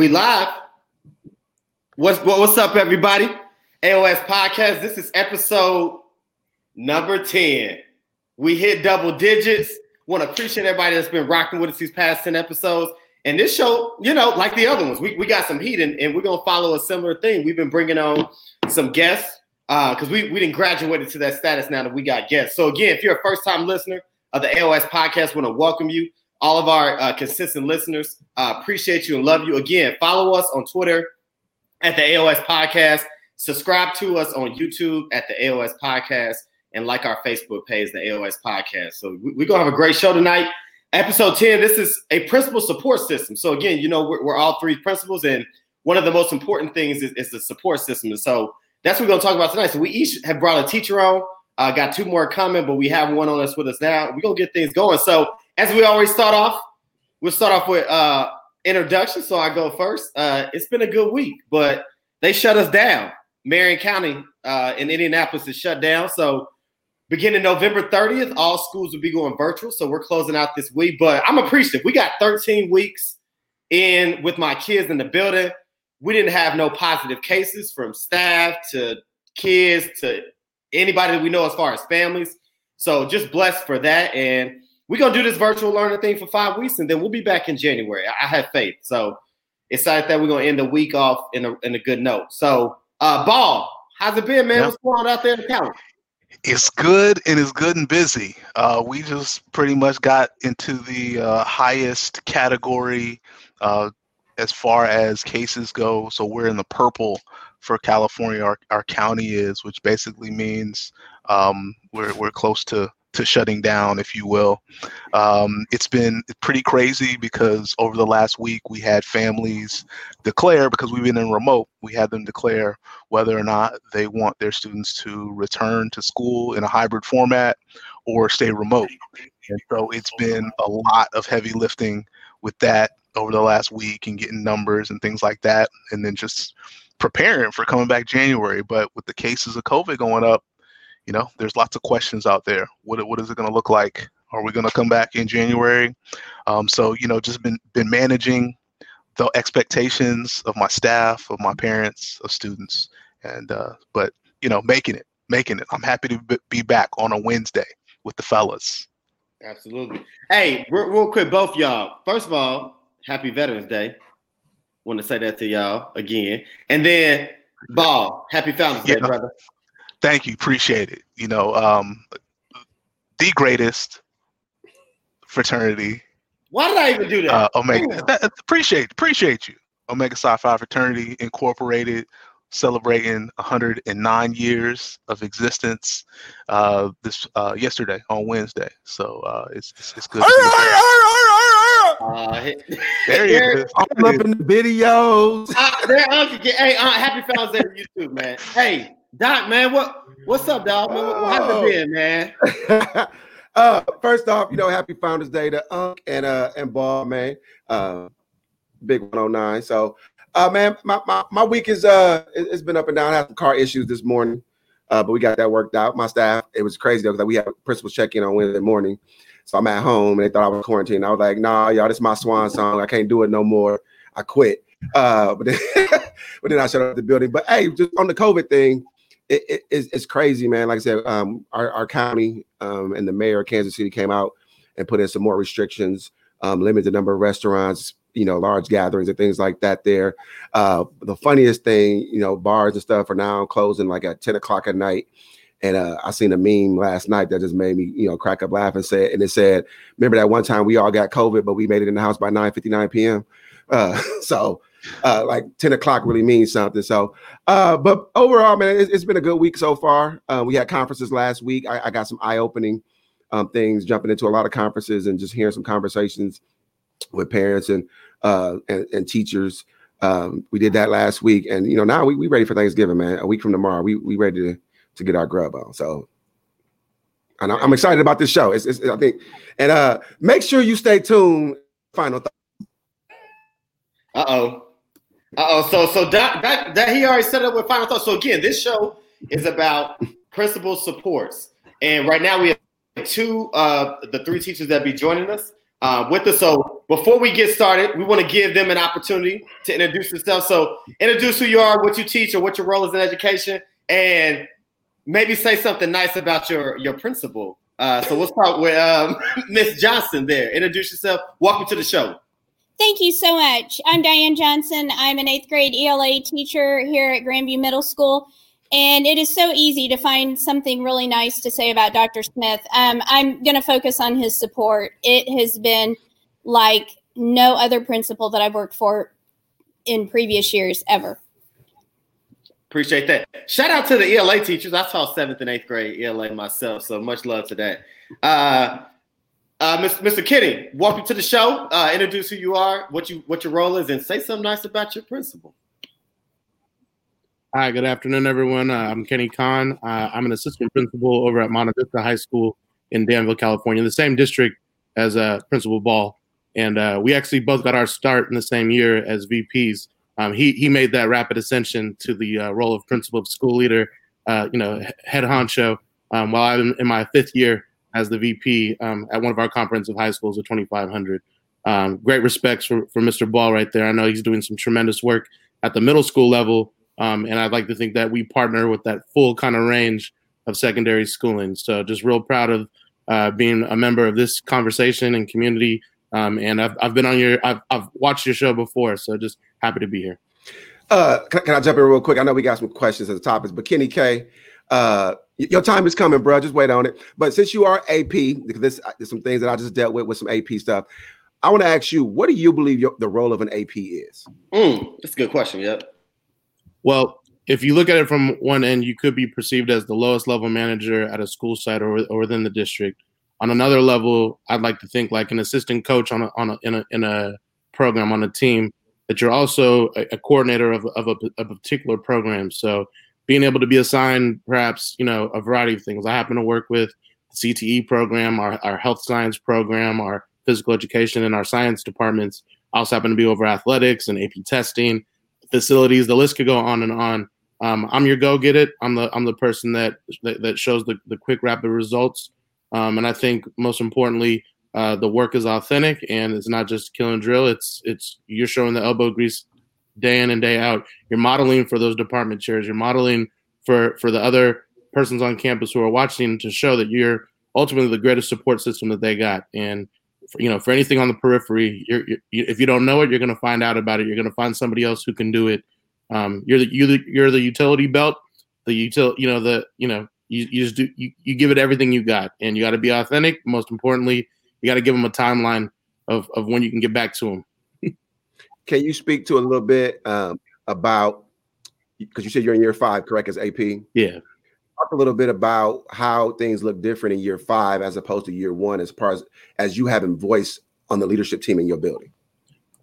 We live. What's what's up, everybody? AOS Podcast. This is episode number 10. We hit double digits. Want to appreciate everybody that's been rocking with us these past 10 episodes. And this show, you know, like the other ones, we, we got some heat and, and we're gonna follow a similar thing. We've been bringing on some guests because uh, we, we didn't graduate to that status now that we got guests. So again, if you're a first-time listener of the AOS podcast, want to welcome you all of our uh, consistent listeners. Uh, appreciate you and love you. Again, follow us on Twitter at the AOS Podcast. Subscribe to us on YouTube at the AOS Podcast and like our Facebook page, the AOS Podcast. So we're going to have a great show tonight. Episode 10, this is a principal support system. So again, you know, we're, we're all three principals, and one of the most important things is, is the support system. And so that's what we're going to talk about tonight. So we each have brought a teacher on. Uh, got two more coming, but we have one on us with us now. We're going to get things going. So as we always start off, we'll start off with uh introduction. So I go first. Uh, it's been a good week, but they shut us down. Marion County uh, in Indianapolis is shut down. So beginning November 30th, all schools will be going virtual. So we're closing out this week. But I'm appreciative. We got 13 weeks in with my kids in the building. We didn't have no positive cases from staff to kids to anybody that we know as far as families. So just blessed for that. And we're gonna do this virtual learning thing for five weeks, and then we'll be back in January. I, have faith. So excited that we're gonna end the week off in a in a good note. So uh ball, how's it been, man? Yeah. What's going on out there in the county? It's good and it's good and busy. Uh, we just pretty much got into the uh, highest category uh, as far as cases go. So we're in the purple for California. Our, our county is, which basically means um, we're we're close to to shutting down, if you will. Um, it's been pretty crazy because over the last week we had families declare because we've been in remote. We had them declare whether or not they want their students to return to school in a hybrid format or stay remote. And so it's been a lot of heavy lifting with that over the last week and getting numbers and things like that, and then just preparing for coming back January. But with the cases of COVID going up, you know, there's lots of questions out there. What what is it going to look like? Are we going to come back in January? Um, so you know, just been been managing the expectations of my staff, of my parents, of students, and uh, but you know, making it, making it. I'm happy to be back on a Wednesday with the fellas. Absolutely. Hey, real, real quick, both y'all. First of all, happy Veterans Day. Want to say that to y'all again, and then Ball, happy Founders Day, brother. Thank you. Appreciate it. You know, um, the greatest fraternity. Why did I even do that? Uh, Omega. That, appreciate appreciate you. Omega Psi Phi Fraternity Incorporated celebrating 109 years of existence uh, this uh, yesterday on Wednesday. So uh, it's, it's, it's good. Uh, there you go. I'm up in the videos. Uh, there, Uncle, hey, uh, happy Founders Day to you too, man. Hey, Doc, man, what what's up, dog? Man, what, how's it been, man? uh, first off, you know, happy Founders Day to Unc and uh and Ball, man. Uh, big 109. So, uh, man, my, my my week is uh it's been up and down. I had some car issues this morning, uh, but we got that worked out. My staff, it was crazy though because we had principal check in on Wednesday morning. So I'm at home and they thought I was quarantined. I was like, nah, y'all, this is my swan song. I can't do it no more. I quit. Uh, but then, but then I shut up the building. But hey, just on the COVID thing, it, it, it's, crazy, man. Like I said, um, our, our county um, and the mayor of Kansas City came out and put in some more restrictions, um, the number of restaurants, you know, large gatherings and things like that. There, uh, the funniest thing, you know, bars and stuff are now closing like at ten o'clock at night. And uh, I seen a meme last night that just made me, you know, crack up laughing. Said, and it said, "Remember that one time we all got COVID, but we made it in the house by 9 59 p.m." Uh, so uh, like 10 o'clock really means something. So, uh, but overall, man, it's, it's been a good week so far. Uh, we had conferences last week. I, I got some eye opening um, things, jumping into a lot of conferences and just hearing some conversations with parents and uh, and, and teachers. Um, we did that last week, and you know now we we ready for Thanksgiving, man. A week from tomorrow, we we ready to to get our grub on. So, and I'm excited about this show. It's, it's I think, and uh, make sure you stay tuned. Final thought. Uh oh. Oh. So so that, that that he already set up with final thoughts. So again, this show is about principal supports, and right now we have two uh the three teachers that be joining us. uh, with us. So before we get started, we want to give them an opportunity to introduce themselves. So introduce who you are, what you teach, or what your role is in education, and maybe say something nice about your your principal. Uh, so let's start with um, Miss Johnson. There, introduce yourself. Welcome to the show. Thank you so much. I'm Diane Johnson. I'm an eighth grade ELA teacher here at Grandview Middle School. And it is so easy to find something really nice to say about Dr. Smith. Um, I'm going to focus on his support. It has been like no other principal that I've worked for in previous years ever. Appreciate that. Shout out to the ELA teachers. I taught seventh and eighth grade ELA myself, so much love to that. Uh, uh, Mr. Kinney, welcome to the show. Uh, introduce who you are, what you what your role is, and say something nice about your principal. Hi, good afternoon, everyone. Uh, I'm Kenny Kahn. Uh, I'm an assistant principal over at Monte Vista High School in Danville, California, the same district as uh, Principal Ball. And uh, we actually both got our start in the same year as VPs. Um, he he made that rapid ascension to the role of principal of school leader, you know, head honcho. Um, while I'm in my fifth year as the VP um, at one of our comprehensive high schools at 2500. Um, great respects for, for Mr. Ball right there. I know he's doing some tremendous work at the middle school level um, and I'd like to think that we partner with that full kind of range of secondary schooling. So just real proud of uh, being a member of this conversation and community. Um, and I've, I've been on your, I've, I've watched your show before. So just happy to be here. Uh, can, can, I jump in real quick? I know we got some questions at the topics, but Kenny K, uh, your time is coming, bro. Just wait on it. But since you are AP, because this, there's some things that I just dealt with with some AP stuff. I want to ask you, what do you believe your, the role of an AP is? Mm, that's a good question. Yep. Well, if you look at it from one end, you could be perceived as the lowest level manager at a school site or, or within the district. On another level, I'd like to think like an assistant coach on a, on a, in a in a program on a team that you're also a, a coordinator of, of a, a, particular program. So being able to be assigned perhaps you know a variety of things. I happen to work with the CTE program, our, our health science program, our physical education, and our science departments. I also happen to be over athletics and AP testing facilities. The list could go on and on. Um, I'm your go get it. I'm the I'm the person that that, that shows the, the quick rapid results. Um, and I think most importantly, uh, the work is authentic and it's not just kill and drill. It's it's you're showing the elbow grease day in and day out. You're modeling for those department chairs. You're modeling for for the other persons on campus who are watching to show that you're ultimately the greatest support system that they got. And for, you know, for anything on the periphery, you're, you're, if you don't know it, you're going to find out about it. You're going to find somebody else who can do it. Um, you're the you're the you're the utility belt. The util, you know the you know you, you just do you, you give it everything you got, and you got to be authentic. Most importantly, you got to give them a timeline of of when you can get back to them. Can you speak to a little bit um, about because you said you're in year five, correct? As AP, yeah talk a little bit about how things look different in year five as opposed to year one, as far as as you having voice on the leadership team in your building?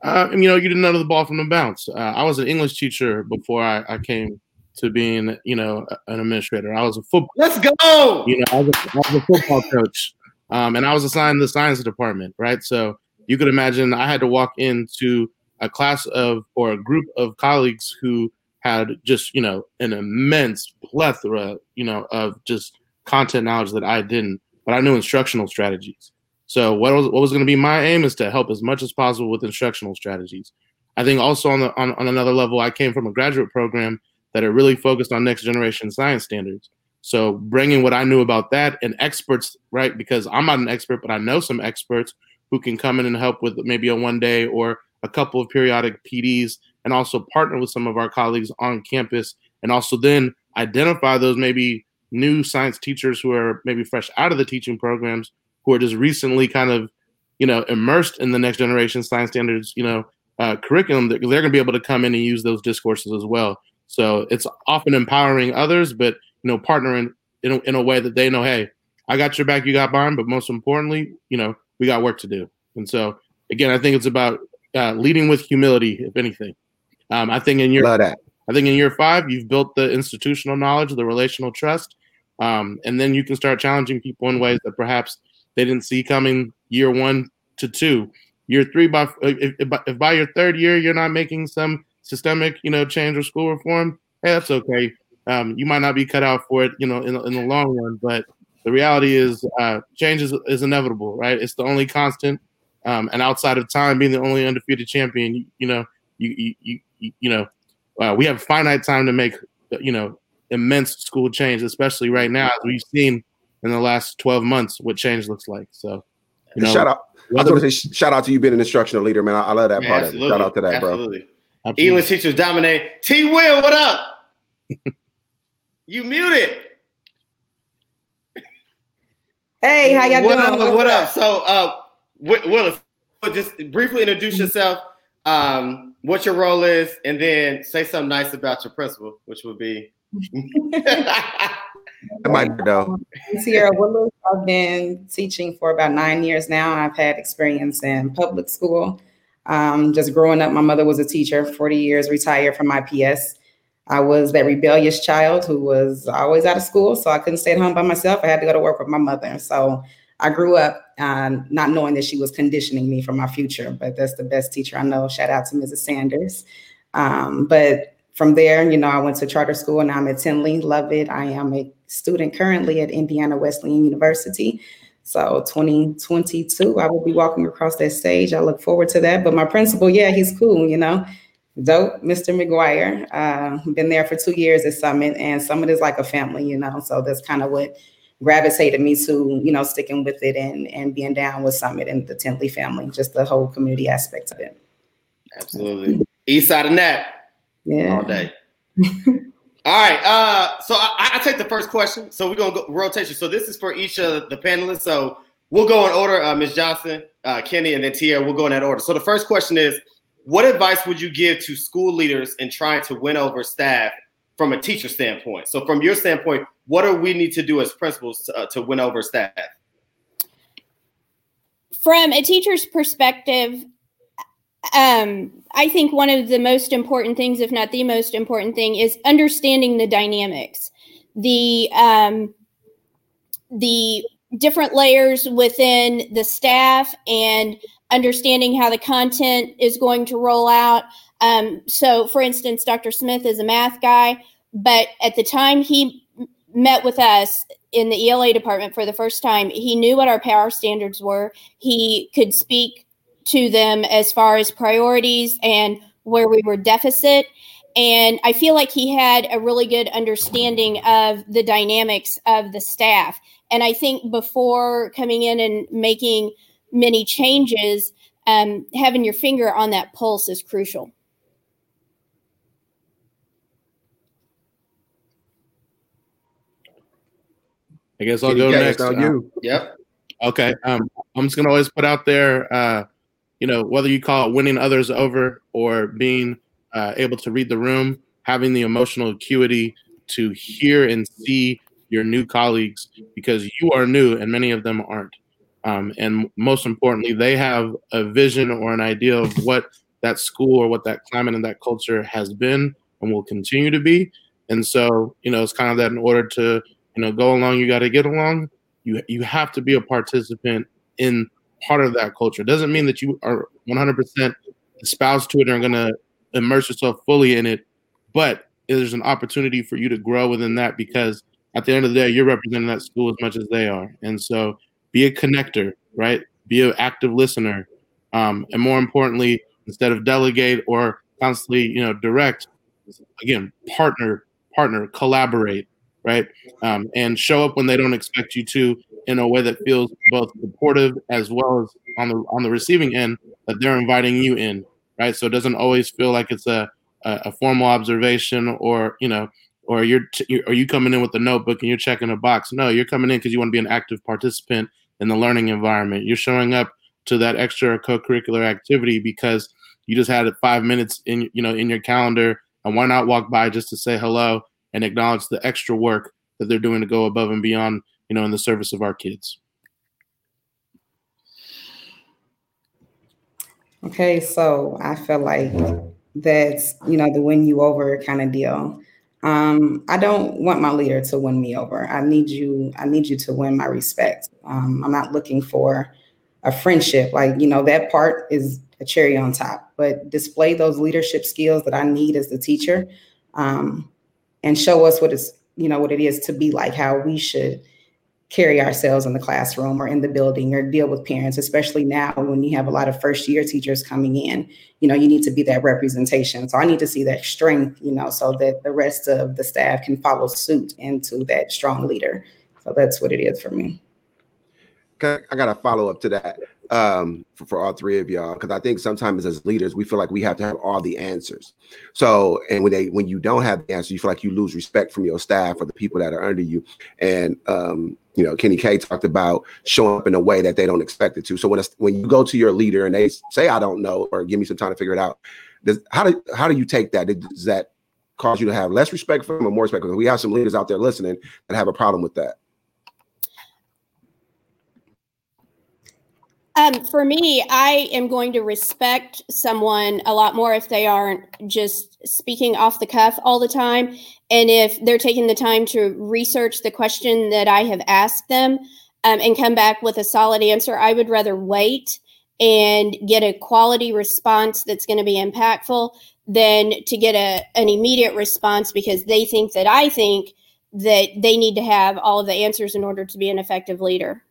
Uh, you know, you didn't know the ball from the bounce. Uh, I was an English teacher before I, I, came to being, you know, an administrator. I was a football. Let's go. You know, I was a, I was a football coach, um, and I was assigned the science department. Right, so you could imagine I had to walk into a class of or a group of colleagues who had just you know an immense plethora you know of just content knowledge that I didn't, but I knew instructional strategies. So what was what was going to be my aim is to help as much as possible with instructional strategies. I think also on the on, on another level, I came from a graduate program that it really focused on next generation science standards. So bringing what I knew about that and experts, right? Because I'm not an expert, but I know some experts who can come in and help with maybe a one day or a couple of periodic PDs and also partner with some of our colleagues on campus and also then identify those maybe new science teachers who are maybe fresh out of the teaching programs who are just recently kind of you know immersed in the next generation science standards you know uh, curriculum they're going to be able to come in and use those discourses as well. So it's often empowering others but you know partnering in a, in a way that they know hey i got your back you got mine but most importantly you know we got work to do. And so again i think it's about uh, leading with humility if anything um, I think in year I think in year five, you've built the institutional knowledge, the relational trust, um, and then you can start challenging people in ways that perhaps they didn't see coming year one to two. Year three, by if, if by your third year you're not making some systemic, you know, change or school reform, hey, that's okay. Um, you might not be cut out for it, you know, in, in the long run, but the reality is uh, change is, is inevitable, right? It's the only constant. Um, and outside of time being the only undefeated champion, you, you know, you you you, you know, uh, we have finite time to make you know immense school change, especially right now as we've seen in the last 12 months what change looks like. So, you know, shout out. I was going to say shout out to you being an instructional leader, man. I, I love that part of it. Shout out to that, absolutely. bro. Absolutely. English teachers dominate. T. Will, what up? you muted. Hey, how y'all what doing? Up, what up? So, uh, Willis, just briefly introduce yourself, um, what your role is, and then say something nice about your principal, which would be. I might know. Sierra Willis. I've been teaching for about nine years now. I've had experience in public school. Um, just growing up, my mother was a teacher, 40 years, retired from IPS. I was that rebellious child who was always out of school, so I couldn't stay at home by myself. I had to go to work with my mother. So I grew up uh, not knowing that she was conditioning me for my future, but that's the best teacher I know. Shout out to Mrs. Sanders. Um, but from there, you know, I went to charter school and I'm at Tindley. Love it. I am a student currently at Indiana Wesleyan University. So 2022, I will be walking across that stage. I look forward to that. But my principal, yeah, he's cool, you know dope, Mr. McGuire. Uh, been there for two years at Summit, and Summit is like a family, you know. So that's kind of what gravitated me to, you know, sticking with it and and being down with Summit and the Tindley family, just the whole community aspect of it. Absolutely, east side of that, yeah, all day. all right, uh, so I, I, take the first question. So we're gonna go rotation. So this is for each of the panelists. So we'll go in order. Uh, Ms. Johnson, uh, Kenny, and then Tia. We'll go in that order. So the first question is what advice would you give to school leaders in trying to win over staff from a teacher standpoint? So, from your standpoint, what do we need to do as principals to, uh, to win over staff? From a teacher's perspective, um, I think one of the most important things, if not the most important thing, is understanding the dynamics, the um, the different layers within the staff, and understanding how the content is going to roll out. Um, so, for instance, Dr. Smith is a math guy, but at the time he met with us in the ELA department for the first time, he knew what our power standards were. He could speak to them as far as priorities and where we were deficit. And I feel like he had a really good understanding of the dynamics of the staff. And I think before coming in and making many changes, um, having your finger on that pulse is crucial. I guess I'll go next. On you. Uh, yep. Okay. Um, I'm just gonna always put out there, uh, you know, whether you call it winning others over or being uh, able to read the room, having the emotional acuity to hear and see your new colleagues because you are new and many of them aren't. Um, and most importantly, they have a vision or an idea of what that school or what that climate and that culture has been and will continue to be. And so, you know, it's kind of that in order to, you know, go along, you got to get along. You you have to be a participant in part of that culture. It doesn't mean that you are 100% espoused to it and are going to immerse yourself fully in it, but there's an opportunity for you to grow within that because at the end of the day, you're representing that school as much as they are. And so be a connector, right? Be an active listener, um, and more importantly, instead of delegate or constantly, you know, direct, again, partner, partner, collaborate, right? Um, and show up when they don't expect you to in a way that feels both supportive as well as on the on the receiving end that they're inviting you in, right? So it doesn't always feel like it's a a, a formal observation or you know or you're t- you coming in with a notebook and you're checking a box no you're coming in because you want to be an active participant in the learning environment you're showing up to that extra co-curricular activity because you just had it five minutes in you know in your calendar and why not walk by just to say hello and acknowledge the extra work that they're doing to go above and beyond you know in the service of our kids okay so i feel like that's you know the win you over kind of deal um, I don't want my leader to win me over. I need you. I need you to win my respect. Um, I'm not looking for a friendship. Like you know, that part is a cherry on top. But display those leadership skills that I need as the teacher, um, and show us what is you know what it is to be like. How we should carry ourselves in the classroom or in the building or deal with parents, especially now when you have a lot of first year teachers coming in. You know, you need to be that representation. So I need to see that strength, you know, so that the rest of the staff can follow suit into that strong leader. So that's what it is for me. I got a follow up to that um, for, for all three of y'all because I think sometimes as leaders we feel like we have to have all the answers. So and when they when you don't have the answer, you feel like you lose respect from your staff or the people that are under you. And um, you know, Kenny K talked about showing up in a way that they don't expect it to. So when when you go to your leader and they say I don't know or give me some time to figure it out, does how do how do you take that? Does that cause you to have less respect for them or more respect? Because we have some leaders out there listening that have a problem with that. Um, for me, I am going to respect someone a lot more if they aren't just speaking off the cuff all the time. And if they're taking the time to research the question that I have asked them um, and come back with a solid answer, I would rather wait and get a quality response that's going to be impactful than to get a, an immediate response because they think that I think that they need to have all of the answers in order to be an effective leader.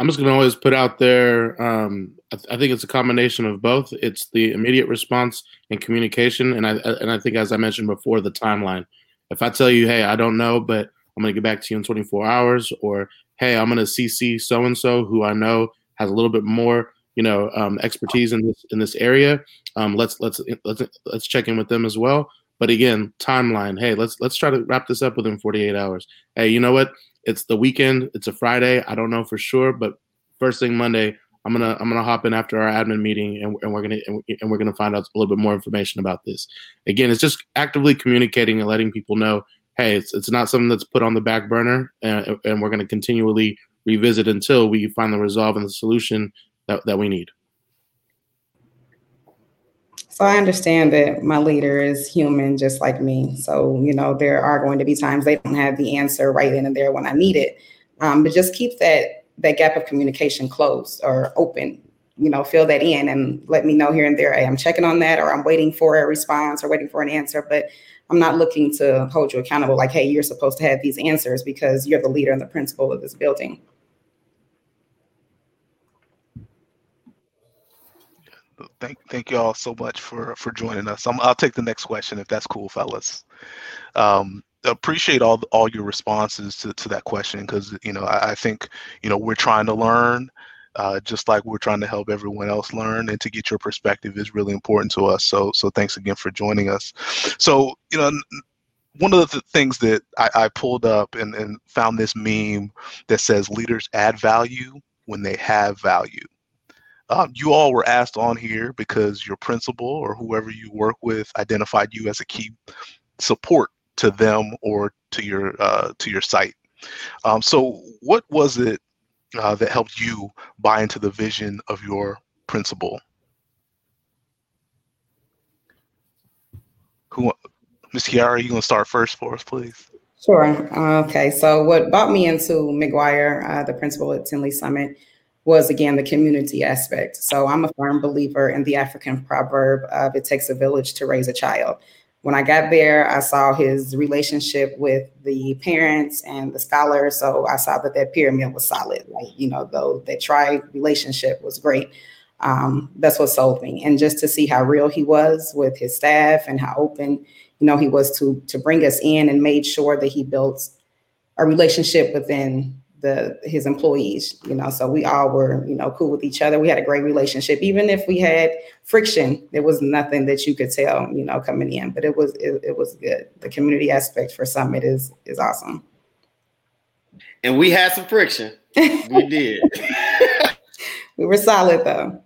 I'm just going to always put out there. Um, I, th- I, think it's a combination of both. It's the immediate response and communication, and I and I think, as I mentioned before, the timeline. If I tell you, "Hey, I don't know, but I'm going to get back to you in 24 hours," or "Hey, I'm going to CC so and so who I know has a little bit more, you know, um, expertise in this in this area. Um, let's let's let's let's check in with them as well." But again, timeline. Hey, let's let's try to wrap this up within 48 hours. Hey, you know what? It's the weekend. It's a Friday. I don't know for sure, but first thing Monday, I'm gonna I'm gonna hop in after our admin meeting, and, and we're gonna and we're gonna find out a little bit more information about this. Again, it's just actively communicating and letting people know, hey, it's it's not something that's put on the back burner, and, and we're gonna continually revisit until we find the resolve and the solution that, that we need. So I understand that my leader is human just like me. So, you know, there are going to be times they don't have the answer right then and there when I need it. Um, but just keep that that gap of communication closed or open. You know, fill that in and let me know here and there. Hey, I'm checking on that, or I'm waiting for a response or waiting for an answer. But I'm not looking to hold you accountable. Like, hey, you're supposed to have these answers because you're the leader and the principal of this building. Thank thank you all so much for for joining us. i will take the next question if that's cool, fellas. Um, appreciate all all your responses to, to that question because you know I, I, think you know we're trying to learn uh, just like we're trying to help everyone else learn and to get your perspective is really important to us so so thanks again for joining us so you know one of the things that I, I pulled up and, and found this meme that says leaders add value when they have value um, you all were asked on here because your principal or whoever you work with identified you as a key support to them or to your uh, to your site. Um, so, what was it uh, that helped you buy into the vision of your principal? Who, Ms. Kiara, you gonna start first for us, please? Sure. Okay. So, what brought me into McGuire, uh, the principal at Tindley Summit, was again the community aspect. So I'm a firm believer in the African proverb of it takes a village to raise a child. When I got there, I saw his relationship with the parents and the scholars. So I saw that that pyramid was solid. Like, you know, though that tri relationship was great. Um, that's what sold me. And just to see how real he was with his staff and how open, you know, he was to to bring us in and made sure that he built a relationship within the his employees you know so we all were you know cool with each other. We had a great relationship. Even if we had friction there was nothing that you could tell you know coming in but it was it, it was good. The community aspect for summit is is awesome. And we had some friction. We did. We were solid though.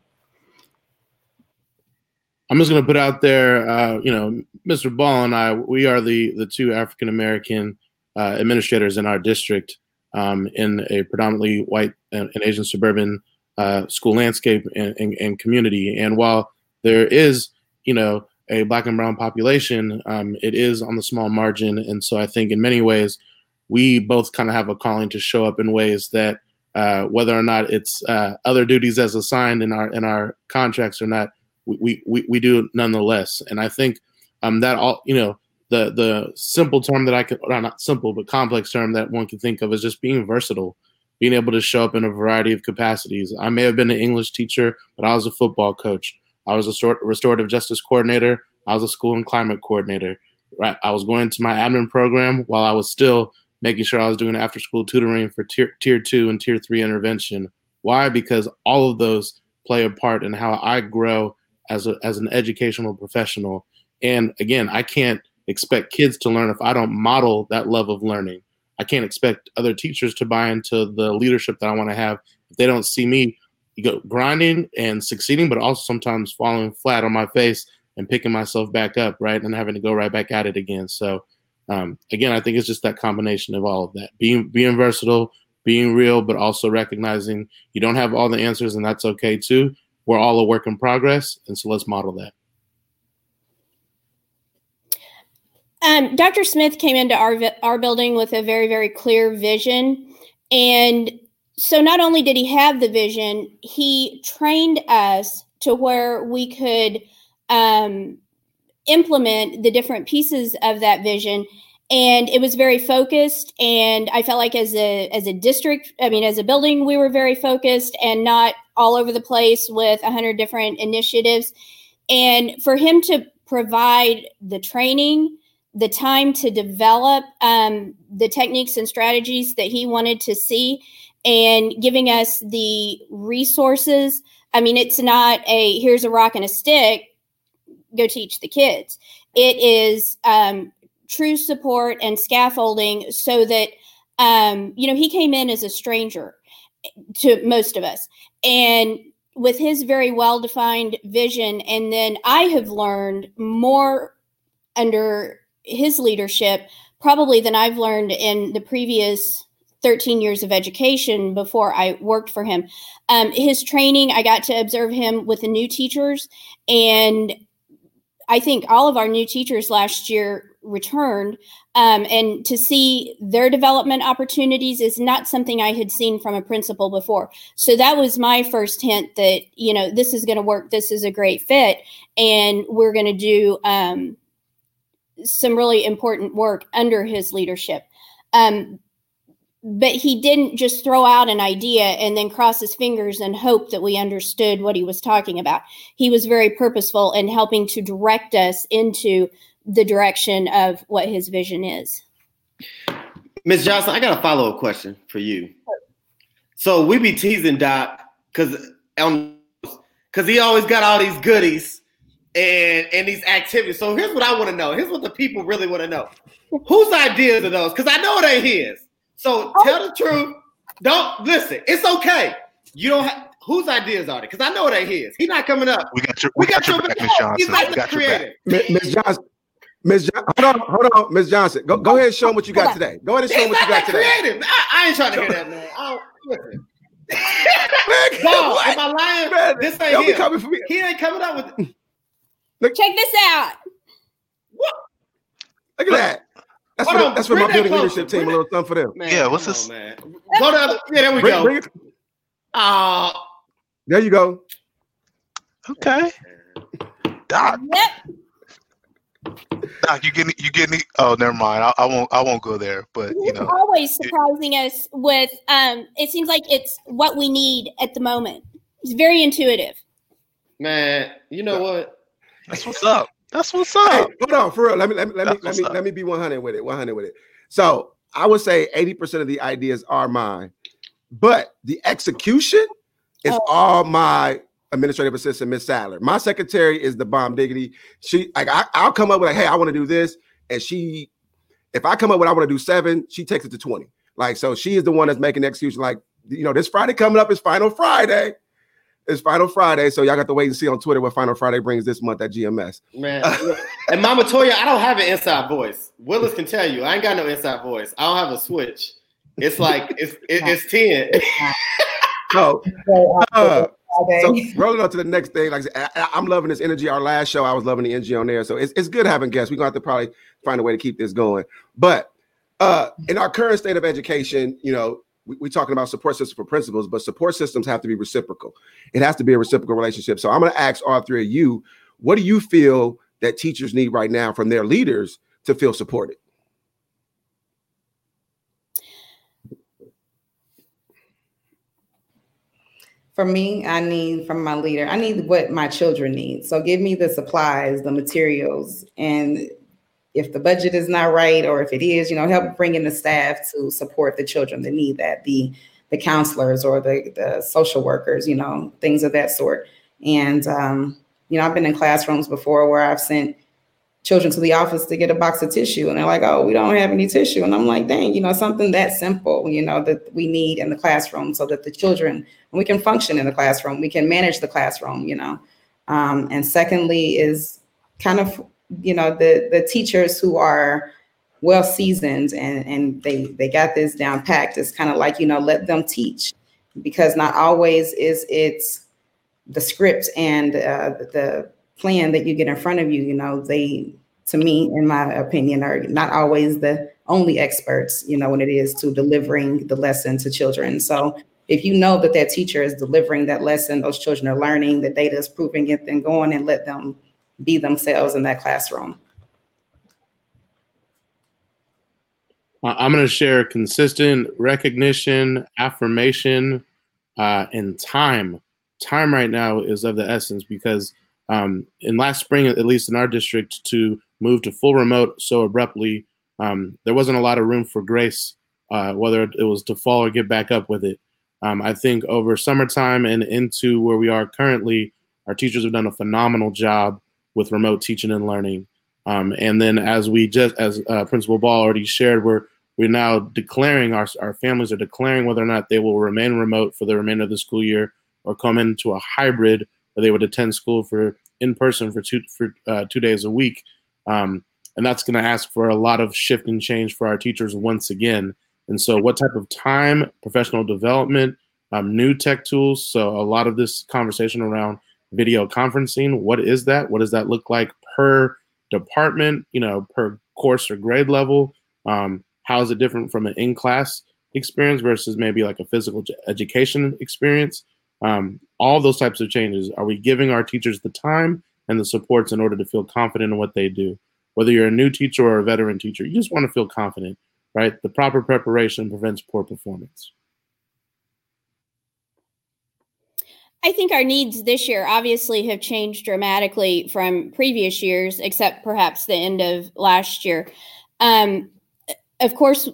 I'm just going to put out there uh, you know mr ball and i we are the the two african american uh, administrators in our district um, in a predominantly white and, Asian suburban uh, school landscape and, and, and, community. And while there is, you know, a black and brown population, um, it is on the small margin. And so I think in many ways, we both kind of have a calling to show up in ways that uh, whether or not it's uh, other duties as assigned in our in our contracts or not, we, we, we do nonetheless. And I think um, that all, you know, the the simple term that I could, uh, not simple, but complex term that one can think of is just being versatile, being able to show up in a variety of capacities. I may have been an English teacher, but I was a football coach. I was a restorative justice coordinator. I was a school and climate coordinator. Right, I was going to my admin program while I was still making sure I was doing after school tutoring for tier, tier two and tier three intervention. Why? Because all of those play a part in how I grow as a, as an educational professional. And again, I can't expect kids to learn if I don't model that love of learning. I can't expect other teachers to buy into the leadership that I want to have if they don't see me go grinding and succeeding, but also sometimes falling flat on my face and picking myself back up, right, and having to go right back at it again. So, um, again, I think it's just that combination of all of that: being being versatile, being real, but also recognizing you don't have all the answers, and that's okay too. We're all a work in progress, and so let's model that. Um, Dr. Smith came into our our building with a very very clear vision, and so not only did he have the vision, he trained us to where we could um, implement the different pieces of that vision and it was very focused and i felt like as a as a district i mean as a building we were very focused and not all over the place with a hundred different initiatives and for him to provide the training the time to develop um, the techniques and strategies that he wanted to see and giving us the resources. I mean it's not a here's a rock and a stick go teach the kids. It is um, true support and scaffolding so that um, you know he came in as a stranger to most of us. And with his very well defined vision and then i have learned more under his leadership probably than i've learned in the previous 13 years of education before I worked for him. Um, his training, I got to observe him with the new teachers. And I think all of our new teachers last year returned um, and to see their development opportunities is not something i had seen from a principal before so that was my first hint that you know this is going to work this is a great fit and we're going to do um, some really important work under his leadership um, but he didn't just throw out an idea and then cross his fingers and hope that we understood what he was talking about. He was very purposeful in helping to direct us into the direction of what his vision is. Ms. Johnson, I got a follow up question for you. So we be teasing Doc because because he always got all these goodies and and these activities. So here's what I want to know. Here's what the people really want to know. Whose ideas are those? Because I know it ain't his. So tell the truth. Don't listen. It's okay. You don't have whose ideas are they? Because I know it ain't his. He's not coming up. We got your we, we got, got, your back, Miss Johnson. He's not the creator. Miss Johnson. Ms. John- hold on, hold on, Ms. Johnson. Go, go ahead and show them what you got today. Go ahead and show them what you got today. Creative. I, I ain't trying to hear that, man. I don't, listen. no, am I lying? Man, this ain't him. Coming for me. He ain't coming up with. Look, Check this out. What? Look at that. That's for, on, that's for my building closer. leadership team. Bring a little something for them. Man, yeah, what's this? On, man. Go to other, yeah, there we bring, go. Bring it. Uh, there you go. Okay. Doc. Yep. Doc, you getting you getting oh never mind. I, I, won't I won't go there. But you know always surprising it, us with um it seems like it's what we need at the moment. It's very intuitive. Man, you know what? That's what's up. That's what's up. Hey, hold on, for real. Let me let me let me let me, let me be 100 with it. 100 with it. So I would say 80% of the ideas are mine, but the execution is oh. all my administrative assistant, Miss Sadler. My secretary is the bomb diggity. She like I, I'll come up with like, hey, I want to do this, and she, if I come up with I want to do seven, she takes it to 20. Like so, she is the one that's making the execution. Like you know, this Friday coming up is Final Friday. It's Final Friday, so y'all got to wait and see on Twitter what Final Friday brings this month at GMS. Man, and Mama Toya, I don't have an inside voice. Willis can tell you, I ain't got no inside voice. I don't have a switch. It's like it's it, it's ten. so, uh, so rolling on to the next thing, like I, am loving this energy. Our last show, I was loving the energy on there, so it's it's good having guests. We're gonna have to probably find a way to keep this going. But uh, in our current state of education, you know, we, are talking about support systems for principals, but support systems have to be reciprocal. It has to be a reciprocal relationship. So I'm going to ask all three of you, what do you feel that teachers need right now from their leaders to feel supported? For me, I need from my leader, I need what my children need. So give me the supplies, the materials, and if the budget is not right or if it is, you know, help bring in the staff to support the children that need that, the the counselors or the, the social workers, you know, things of that sort. And um, you know, I've been in classrooms before where I've sent children to the office to get a box of tissue and they're like, oh, we don't have any tissue. And I'm like, dang, you know, something that simple, you know, that we need in the classroom so that the children, we can function in the classroom, we can manage the classroom, you know. Um, and secondly is kind of you know the the teachers who are well seasoned and and they they got this down packed it's kind of like you know let them teach. Because not always is it the script and uh, the plan that you get in front of you you know they to me in my opinion are not always the only experts you know when it is to delivering the lesson to children. So if you know that that teacher is delivering that lesson those children are learning the data is proving it then go on and let them be themselves in that classroom. I'm going to share consistent recognition, affirmation, uh, and time. Time right now is of the essence because um, in last spring, at least in our district, to move to full remote so abruptly, um, there wasn't a lot of room for grace, uh, whether it was to fall or get back up with it. Um, I think over summertime and into where we are currently, our teachers have done a phenomenal job with remote teaching and learning. Um, and then as we just as uh, Principal Ball already shared, we're we're now declaring our our families are declaring whether or not they will remain remote for the remainder of the school year or come into a hybrid where they would attend school for in person for two for uh, two days a week. Um, and that's going to ask for a lot of shift and change for our teachers once again. And so, what type of time, professional development, um, new tech tools? So, a lot of this conversation around video conferencing. What is that? What does that look like per department, you know, per course or grade level? Um, how is it different from an in-class experience versus maybe like a physical education experience? Um, all those types of changes. Are we giving our teachers the time and the supports in order to feel confident in what they do? Whether you're a new teacher or a veteran teacher, you just want to feel confident, right? The proper preparation prevents poor performance. I think our needs this year obviously have changed dramatically from previous years, except perhaps the end of last year. Um, of course,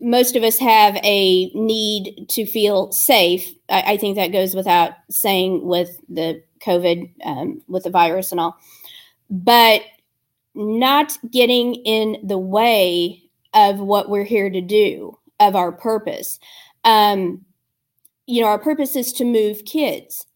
most of us have a need to feel safe. I, I think that goes without saying with the COVID, um, with the virus and all. But not getting in the way of what we're here to do, of our purpose. Um, you know, our purpose is to move kids.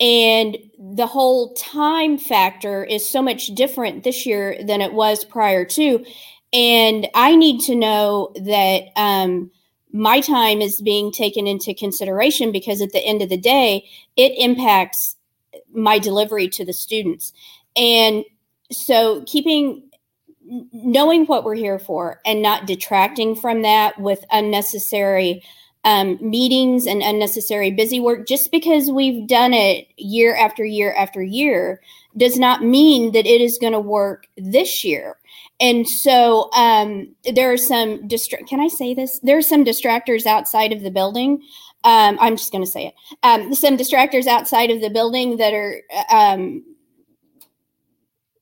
And the whole time factor is so much different this year than it was prior to. And I need to know that um, my time is being taken into consideration because at the end of the day, it impacts my delivery to the students. And so keeping knowing what we're here for and not detracting from that with unnecessary um, meetings and unnecessary busy work just because we've done it year after year after year does not mean that it is going to work this year. And so um, there are some distra- can i say this? There are some distractors outside of the building um, i'm just going to say it um, some distractors outside of the building that are um,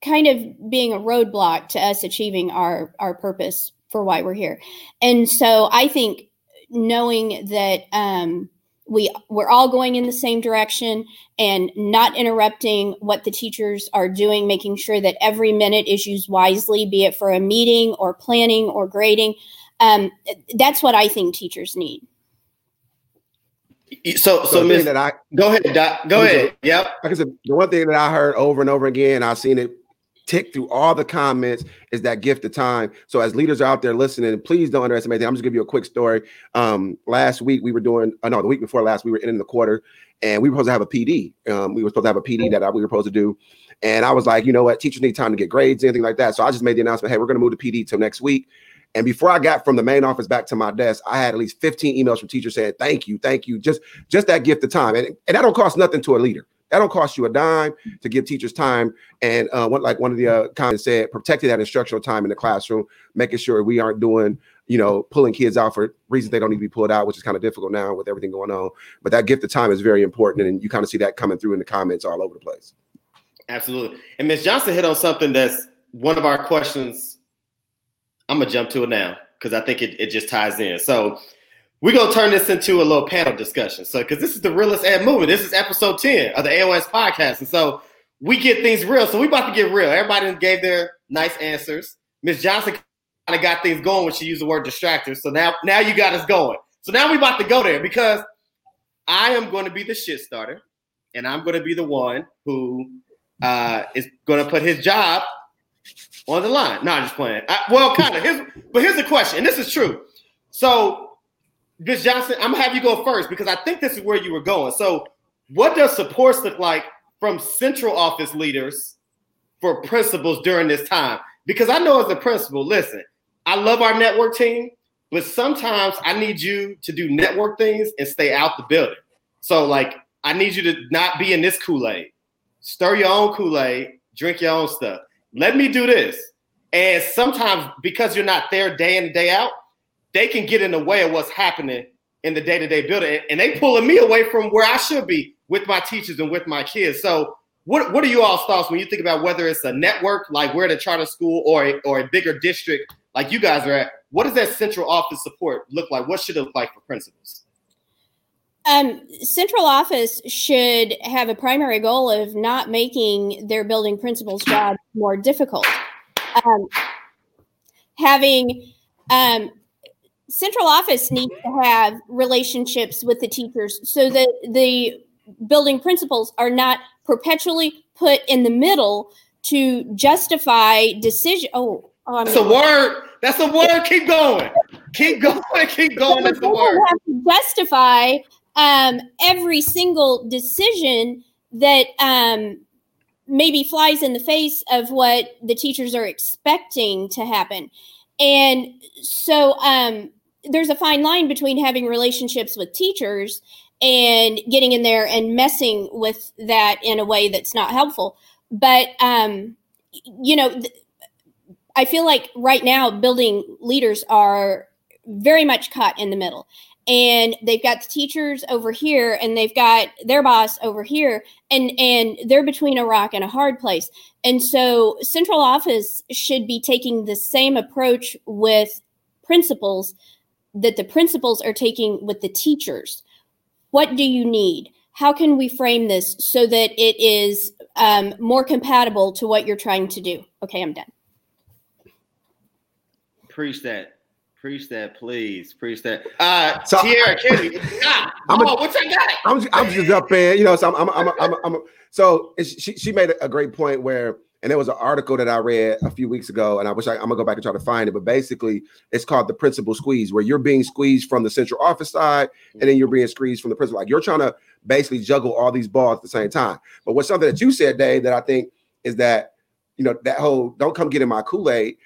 kind of being a roadblock to us achieving our our purpose for why we're here. And so i think knowing that um, we we're all going in the same direction and not interrupting what the teachers are doing making sure that every minute is used wisely be it for a meeting or planning or grading um, that's what i think teachers need so, so, so Ms. that I go ahead, Doc, go ahead. Yep. Like I said, the one thing that I heard over and over again, I've seen it tick through all the comments is that gift of time. So as leaders are out there listening, please don't underestimate that. I'm just give you a quick story. Um, last week we were doing, uh, no, the week before last, we were in the quarter and we were supposed to have a PD. Um, we were supposed to have a PD that we were supposed to do. And I was like, you know what, teachers need time to get grades, anything like that. So I just made the announcement, hey, we're going to move the PD till next week. And before I got from the main office back to my desk, I had at least 15 emails from teachers saying, thank you, thank you. Just, just that gift of time. And, and that don't cost nothing to a leader That don't cost you a dime to give teachers time. And uh, what, like one of the uh, comments said, protecting that instructional time in the classroom, making sure we aren't doing, you know, pulling kids out for reasons they don't need to be pulled out, which is kind of difficult now with everything going on. But that gift of time is very important, and you kind of see that coming through in the comments all over the place. Absolutely. And Ms. Johnson hit on something that's one of our questions. I'm gonna jump to it now because I think it, it just ties in. So we're gonna turn this into a little panel discussion. So because this is the realest ad movement. This is episode 10 of the AOS podcast. And so we get things real. So we about to get real. Everybody gave their nice answers. Ms. Johnson kind of got things going when she used the word distractor. So now now you got us going. So now we about to go there because I am going to be the shit starter, and I'm going to be the one who uh, is going to put his job on the line. No, I'm just playing. I, well, kind of. But here's the question, and this is true. So, Ms. Johnson, I'm gonna have you go first because I think this is where you were going. So, what does support look like from central office leaders for principals during this time? Because I know as a principal, listen, I love our network team, but sometimes I need you to do network things and stay out the building. So, like, I need you to not be in this Kool Aid. Stir your own Kool Aid, drink your own stuff. Let me do this. And sometimes because you're not there day in day out, they can get in the way of what's happening in the day-to-day building. And they pulling me away from where I should be with my teachers and with my kids. So what, what are you all's thoughts when you think about whether it's a network like we're at a charter school or a, or a bigger district like you guys are at? What does that central office support look like? What should it look like for principals? Um, central office should have a primary goal of not making their building principal's job more difficult. Um, having um, central office needs to have relationships with the teachers so that the building principals are not perpetually put in the middle to justify decision. Oh, mean, that's a word. That's a word. Keep going. Keep going. Keep going. That's the word. Have to justify um, every single decision that um, maybe flies in the face of what the teachers are expecting to happen. And so um, there's a fine line between having relationships with teachers and getting in there and messing with that in a way that's not helpful. But, um, you know, th- I feel like right now building leaders are very much caught in the middle and they've got the teachers over here and they've got their boss over here and and they're between a rock and a hard place and so central office should be taking the same approach with principals that the principals are taking with the teachers what do you need how can we frame this so that it is um, more compatible to what you're trying to do okay i'm done preach that Preach that, please. Preach that. Uh, so, Tierra Kenny. I'm a, what you got? I'm just, I'm just up there, you know. So I'm, I'm, I'm, I'm, I'm, I'm so she, she made a great point where, and there was an article that I read a few weeks ago, and I wish I, I'm gonna go back and try to find it. But basically, it's called the principal squeeze, where you're being squeezed from the central office side, and then you're being squeezed from the principal. Like you're trying to basically juggle all these balls at the same time. But what's something that you said, Dave, that I think is that you know that whole "don't come get in my Kool Aid."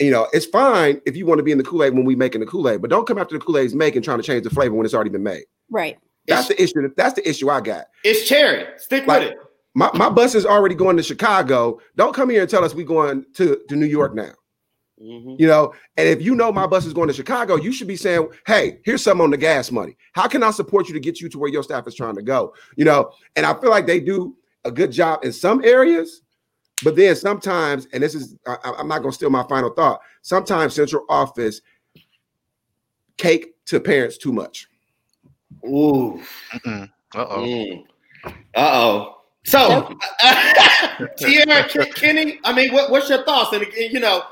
you know, it's fine if you want to be in the Kool Aid when we making the Kool Aid, but don't come after the Kool Aid's making trying to change the flavor when it's already been made. Right. That's it's, the issue. That's the issue I got. It's cherry. Stick like, with it. My, my bus is already going to Chicago. Don't come here and tell us we're going to, to New York now. Mm-hmm. You know, and if you know my bus is going to Chicago, you should be saying, "Hey, here's some on the gas money. How can I support you to get you to where your staff is trying to go?" You know, and I feel like they do a good job in some areas, but then sometimes, and this is, I, am not going to steal my final thought. Sometimes central office cake to parents too much. Ooh. Uh oh. Mm. Uh oh. So, Tierra Kenny, I mean, what, what's your thoughts? And you know,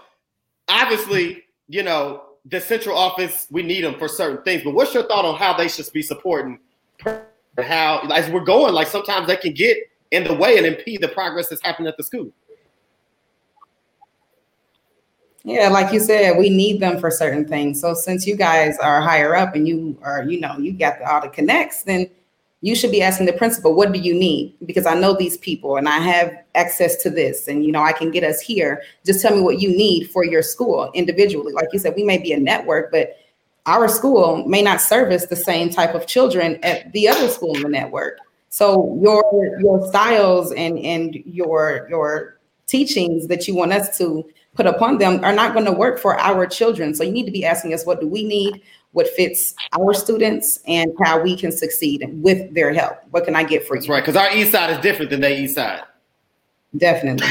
obviously, you know, the central office, we need them for certain things. But what's your thought on how they should be supporting? How, as we're going, like sometimes they can get in the way and impede the progress that's happening at the school. Yeah, like you said, we need them for certain things. So since you guys are higher up and you are, you know, you got all the connects, then you should be asking the principal, what do you need? Because I know these people and I have access to this and you know I can get us here. Just tell me what you need for your school individually. Like you said, we may be a network, but our school may not service the same type of children at the other school in the network. So your your styles and and your your teachings that you want us to put upon them are not going to work for our children. So you need to be asking us, what do we need? What fits our students and how we can succeed with their help? What can I get for That's you? right, because our east side is different than their east side. Definitely.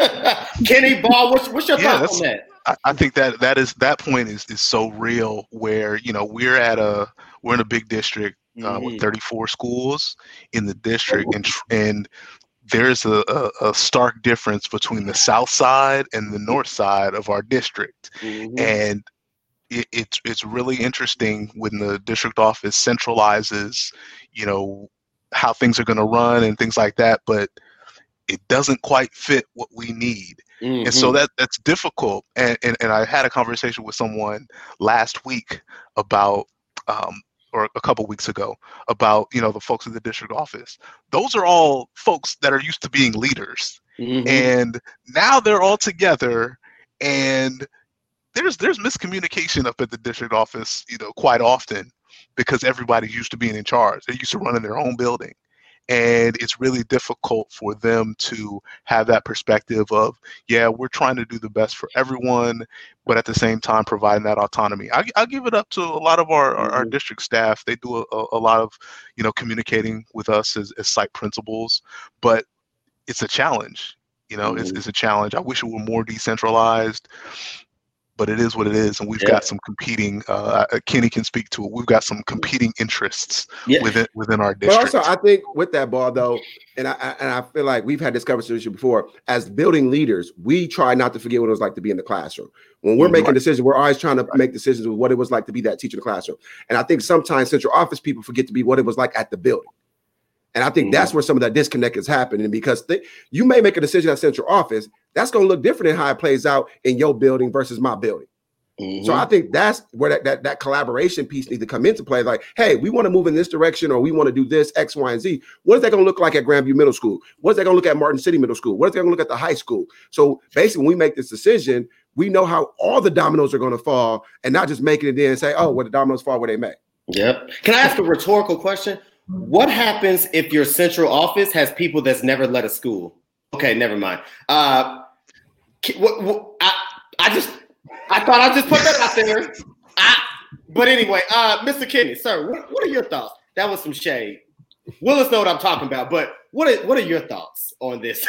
Kenny Ball, what's, what's your Yeah, thoughts on that? I, I think that that is that point is is so real. Where you know we're at a we're in a big district uh, with Mhm. 34 schools in the district, and and there's a, a, a stark difference between the south side and the north side of our district, Mhm. and it, it's it's really interesting when the district office centralizes, you know, how things are going to run and things like that, but it doesn't quite fit what we need and so Mhm. that that's difficult and, and and i had a conversation with someone last week about um or a couple weeks ago about you know the folks in the district office those are all folks that are used to being leaders Mhm. and now they're all together and there's there's miscommunication up at the district office you know quite often because everybody's used to being in charge. They're used to running their own building. And it's really difficult for them to have that perspective of yeah we're trying to do the best for everyone but at the same time providing that autonomy. I, I give it up to a lot of our, our, our Mhm. district staff. They do a, a lot of you know communicating with us as, as site principals but it's a challenge. You know it's, Mhm. it's a challenge. I wish it were more decentralized but it is what it is and we've Yeah. got some competing uh, uh, kenny can speak to it we've got some competing interests Yeah. within within our But district also, I think with that ball though, and I I- and I feel like we've had this conversation before. As building leaders, we try not to forget what it was like to be in the classroom. When we're Mhm. making decisions, we're always trying to make decisions with what it was like to be that teacher in the classroom. And I think sometimes central office people forget to be what it was like at the building. And I think that's where some of that disconnect is happening because th- you may make a decision at central office that's going to look different in how it plays out in your building versus my building. So I think that's where that, that that collaboration piece needs to come into play. Like, hey, we want to move in this direction, or we want to do this X, Y, and Z. What is that going to look like at Grandview Middle School? What is that going to look at Martin City Middle School? What is that going to look at the high school? So basically, when we make this decision, we know how all the dominoes are going to fall, and not just making it in and say, oh, well, the dominoes fall where they may. Yep. Can I ask a rhetorical question? What happens if your central office has people that's never led a school? Okay, never mind. Uh, what, what, I, I just, I thought I'd just put that out there. I, but anyway, uh, Mr. Kenny, sir, what, what are your thoughts? That was some shade. Willis know what I'm talking about, but what are, what are your thoughts on this?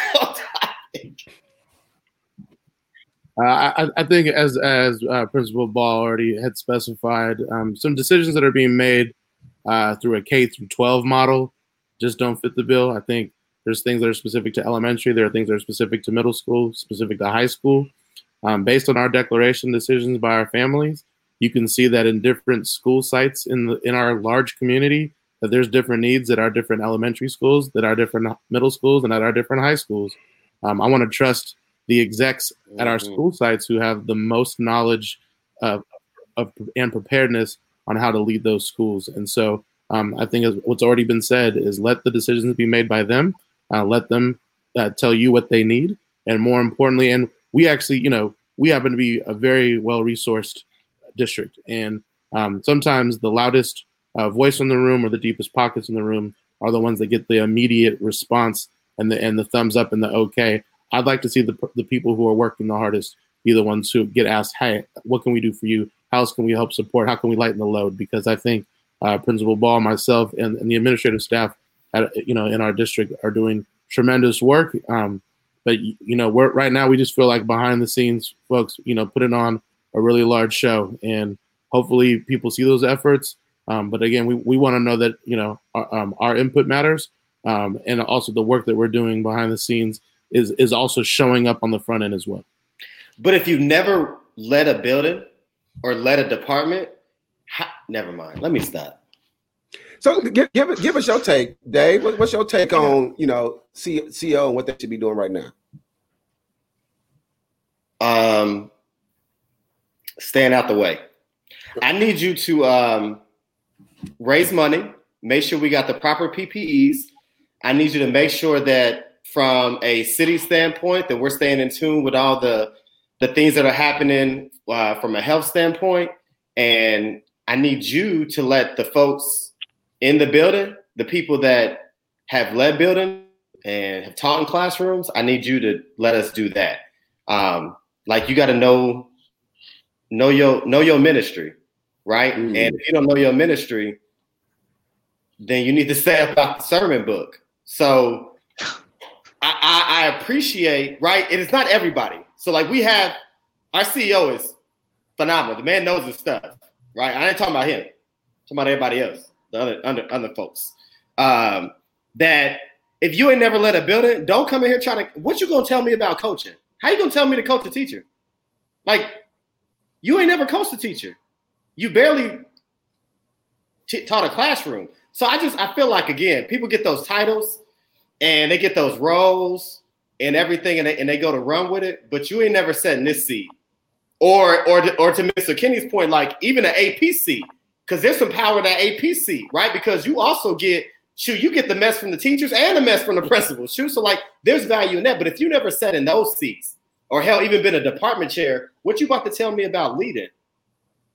Uh, I, I think, as as uh, Principal Ball already had specified, um, some decisions that are being made uh, through a K through 12 model just don't fit the bill. I think there's things that are specific to elementary. There are things that are specific to middle school, specific to high school. Um, based on our declaration decisions by our families, you can see that in different school sites in the in our large community, that there's different needs at our different elementary schools, that our different middle schools, and at our different high schools. Um, I want to trust the execs at our Mhm. school sites who have the most knowledge of, of and preparedness on how to lead those schools. And so um, I think as what's already been said is let the decisions be made by them. Uh, let them uh, tell you what they need, and more importantly, and we actually, you know, we happen to be a very well resourced district, and um, sometimes the loudest uh, voice in the room or the deepest pockets in the room are the ones that get the immediate response and the and the thumbs up and the okay. I'd like to see the the people who are working the hardest be the ones who get asked, "Hey, what can we do for you? How else can we help support? How can we lighten the load?" Because I think uh, Principal Ball, myself, and, and the administrative staff, at, you know, in our district are doing tremendous work. Um, but you know, we're right now we just feel like behind the scenes folks, you know, putting on a really large show, and hopefully people see those efforts. Um, but again, we, we want to know that you know our, um, our input matters, um, and also the work that we're doing behind the scenes is is also showing up on the front end as well. But if you've never led a building or led a department, ha- never mind. Let me stop. So give give, give us your take, Dave. What, what's your take on you know C, CO and what they should be doing right now? Um, staying out the way. I need you to um, raise money, make sure we got the proper PPEs. I need you to make sure that from a city standpoint that we're staying in tune with all the the things that are happening uh, from a health standpoint. And I need you to let the folks in the building, the people that have led building and have taught in classrooms, I need you to let us do that. Um, like you got to know know your know your ministry, right? Mm. And if you don't know your ministry, then you need to say about the sermon book. So I, I, I appreciate, right? It is not everybody. So like we have our CEO is phenomenal. The man knows his stuff, right? I ain't talking about him. I'm talking about everybody else, the other other, other folks. Um, that if you ain't never led a building, don't come in here trying to. What you gonna tell me about coaching? How you gonna tell me to coach a teacher? Like, you ain't never coached a teacher. You barely t- taught a classroom. So I just I feel like again, people get those titles and they get those roles and everything, and they, and they go to run with it. But you ain't never sat in this seat, or or or to Mr. Kenny's point, like even an AP seat, because there's some power in that APC, right? Because you also get shoot, you get the mess from the teachers and the mess from the principals. Shoot, so like there's value in that. But if you never sat in those seats, or hell, even been a department chair, what you about to tell me about leading?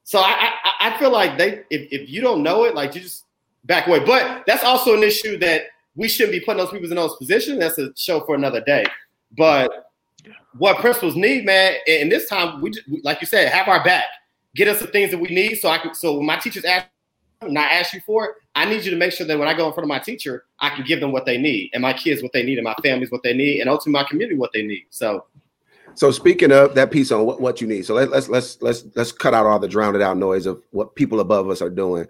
So I I, I feel like they if, if you don't know it, like you just back away. But that's also an issue that we shouldn't be putting those people in those positions. That's a show for another day. But what principals need, man, and this time we, just, like you said, have our back. Get us the things that we need. So I can. So when my teachers ask, and I ask you for it, I need you to make sure that when I go in front of my teacher, I can give them what they need, and my kids what they need, and my families what they need, and ultimately my community what they need. So. So speaking of that piece on what, what you need, so let, let's let's let's let's cut out all the drowned out noise of what people above us are doing.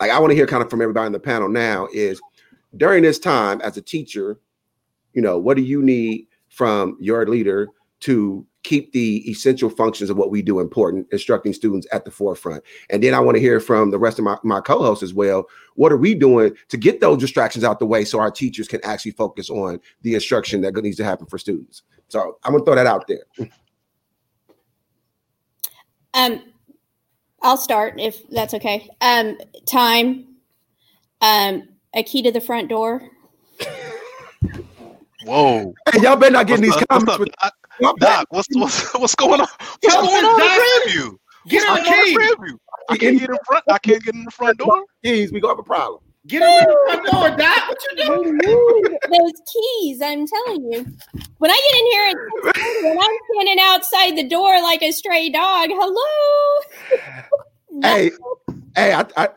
Like I want to hear kind of from everybody in the panel now is during this time as a teacher, you know, what do you need from your leader to keep the essential functions of what we do important, instructing students at the forefront. And then I want to hear from the rest of my, my co-hosts as well. What are we doing to get those distractions out the way so our teachers can actually focus on the instruction that needs to happen for students? So I'm gonna throw that out there. Um, I'll start if that's okay. Um, time, um, a key to the front door. Whoa! Hey, y'all better not get in these comments. With, I, Doc, what's, what's what's going on? What's going on in Grandview? Get What's in going the on key. in Grandview? I can't get in front. I can't get in the front door. keys, we gonna have a problem. Get in the front door, Doc. What you doing? Those keys, I'm telling you. When I get in here at 6:30 and I'm standing outside the door like a stray dog, hello. Hey, hey, I, I,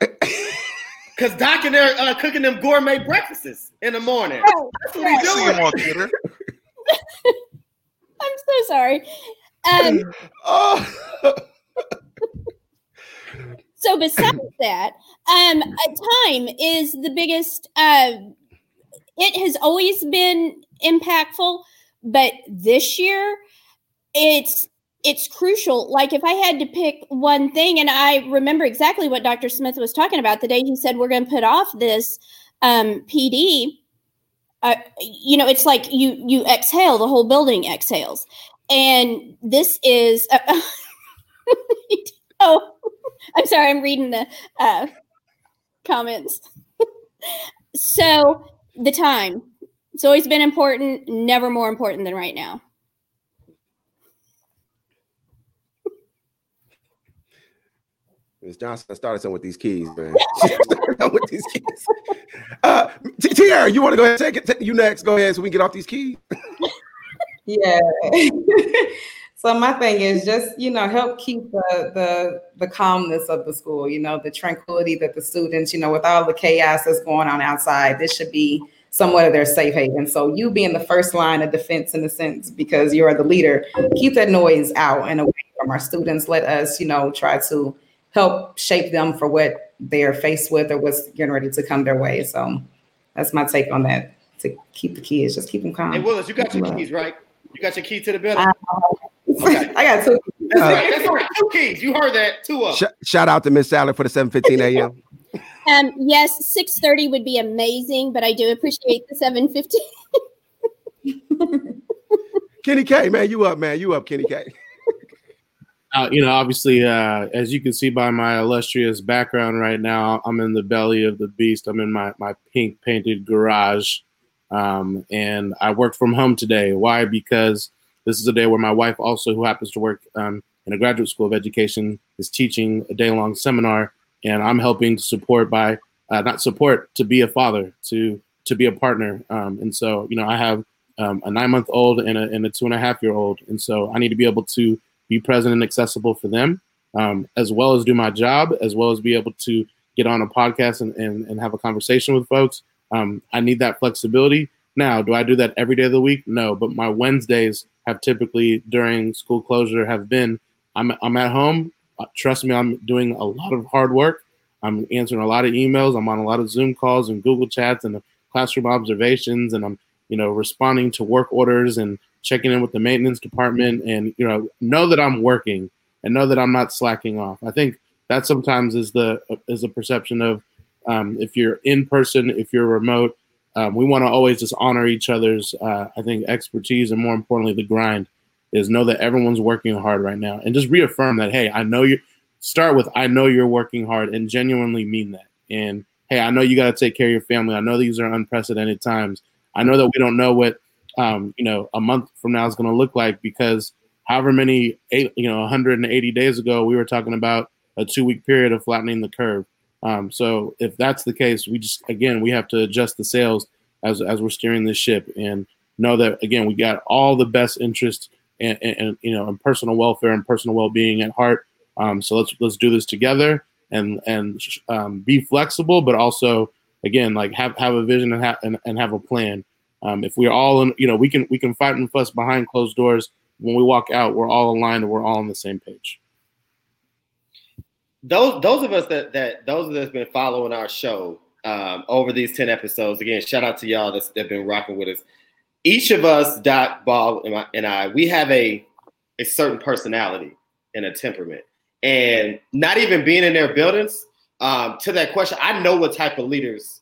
Cause Doc and they're uh, cooking them gourmet breakfasts in the morning. Oh, That's what he's I see him doing. on Twitter. I'm so sorry. Um, oh, so besides that, um, time is the biggest. Uh, it has always been impactful, but this year, it's it's crucial. Like if I had to pick one thing, and I remember exactly what Dr. Smith was talking about the day he said we're going to put off this um, PD. Uh, you know, it's like you you exhale, the whole building exhales, and this is. Uh, oh, I'm sorry, I'm reading the uh, comments. so the time. It's always been important, never more important than right now. Ms. Johnson started something with these keys, man. With these keys. Uh, you want to go ahead and take it? You next. Go ahead, so we can get off these keys. Yeah. so my thing is just you know help keep the the the calmness of the school. You know the tranquility that the students you know with all the chaos that's going on outside. This should be somewhat of their safe haven. So you being the first line of defense in a sense because you are the leader. Keep that noise out and away from our students. Let us you know try to help shape them for what they're faced with or what's getting ready to come their way. So that's my take on that. To keep the kids, just keep them calm. Hey Willis, you got your keys, right? You got your key to the building. I got two. That's right. That's right. Two keys. You heard that. Two of. Sh- shout out to Miss Sally for the 7:15 a.m. Um, yes, 6:30 would be amazing, but I do appreciate the 7:15. Kenny K, man, you up, man? You up, Kenny K? Uh, you know, obviously, uh, as you can see by my illustrious background right now, I'm in the belly of the beast. I'm in my, my pink painted garage. Um, and I work from home today. Why? Because this is a day where my wife, also who happens to work um, in a graduate school of education, is teaching a day long seminar. And I'm helping to support by, uh, not support, to be a father to to be a partner. Um, and so, you know, I have um, a nine month old and a, and a two and a half year old. And so I need to be able to be present and accessible for them, um, as well as do my job, as well as be able to get on a podcast and, and, and have a conversation with folks. Um, I need that flexibility. Now, do I do that every day of the week? No, but my Wednesdays have typically during school closure have been I'm, I'm at home. Uh, trust me, I'm doing a lot of hard work. I'm answering a lot of emails. I'm on a lot of Zoom calls and Google chats and classroom observations, and I'm you know responding to work orders and checking in with the maintenance department, and you know know that I'm working and know that I'm not slacking off. I think that sometimes is the is a perception of um, if you're in person, if you're remote, um, we want to always just honor each other's, uh, I think, expertise and more importantly, the grind is know that everyone's working hard right now and just reaffirm that, hey, I know you start with, I know you're working hard and genuinely mean that. And hey, I know you got to take care of your family. I know these are unprecedented times. I know that we don't know what, um, you know, a month from now is going to look like because however many, eight, you know, 180 days ago, we were talking about a two week period of flattening the curve. Um, so if that's the case, we just again we have to adjust the sails as as we're steering this ship and know that again we got all the best interest and, and, and you know and personal welfare and personal well being at heart. Um, so let's let's do this together and and um, be flexible, but also again like have have a vision and have and, and have a plan. Um, if we're all in, you know, we can we can fight and fuss behind closed doors. When we walk out, we're all aligned and we're all on the same page. Those those of us that that those of us been following our show um, over these 10 episodes again shout out to y'all that's that been rocking with us. Each of us dot ball and, and i we have a a certain personality and a temperament. And not even being in their buildings um, to that question i know what type of leaders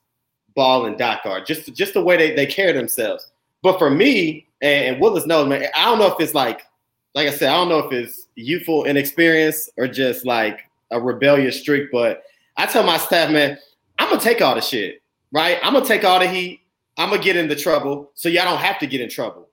ball and doc are just just the way they, they carry themselves but for me and, and willis knows man i don't know if it's like like i said i don't know if it's youthful inexperience or just like a rebellious streak. But I tell my staff, man, I'm gonna take all the shit, right? I'm gonna take all the heat. I'm gonna get into trouble, so y'all don't have to get in trouble.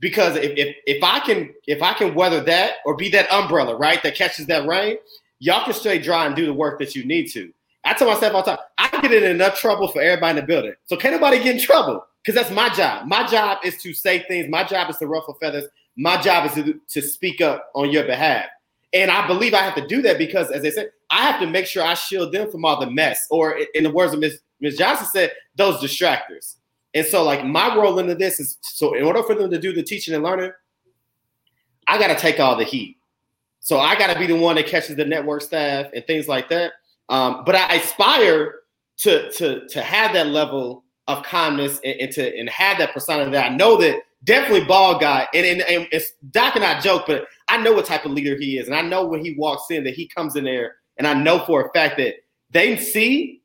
Because if, if if I can if I can weather that or be that umbrella, right, that catches that rain, y'all can stay dry and do the work that you need to. I tell myself all the time, I get in enough trouble for everybody in the building. So can't nobody get in trouble because that's my job. My job is to say things. My job is to ruffle feathers. My job is to, to speak up on your behalf. And I believe I have to do that because, as I said, I have to make sure I shield them from all the mess, or in the words of Ms. Ms. Johnson said, those distractors. And so, like, my role into this is so in order for them to do the teaching and learning, I got to take all the heat. So I got to be the one that catches the network staff and things like that. Um, but I aspire to to to have that level of calmness and, and, to and have that persona that I know that definitely ball guy and, and, and it's Doc and I joke, but I know what type of leader he is, and I know when he walks in that he comes in there, and I know for a fact that they see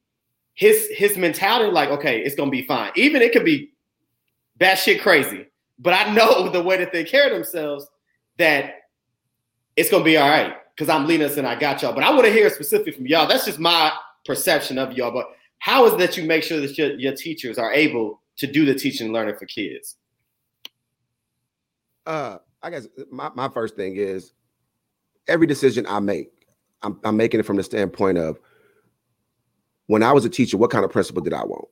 his his mentality like, okay, it's gonna be fine. Even it could be bad shit crazy, but I know the way that they carry themselves that it's gonna be all right because I'm leading us and I got y'all. But I want to hear specifically from y'all. That's just my perception of y'all. But how is that you make sure that your, your teachers are able to do the teaching and learning for kids? Uh, I guess my, my first thing is every decision I make, I'm, I'm making it from the standpoint of when I was a teacher, what kind of principal did I want?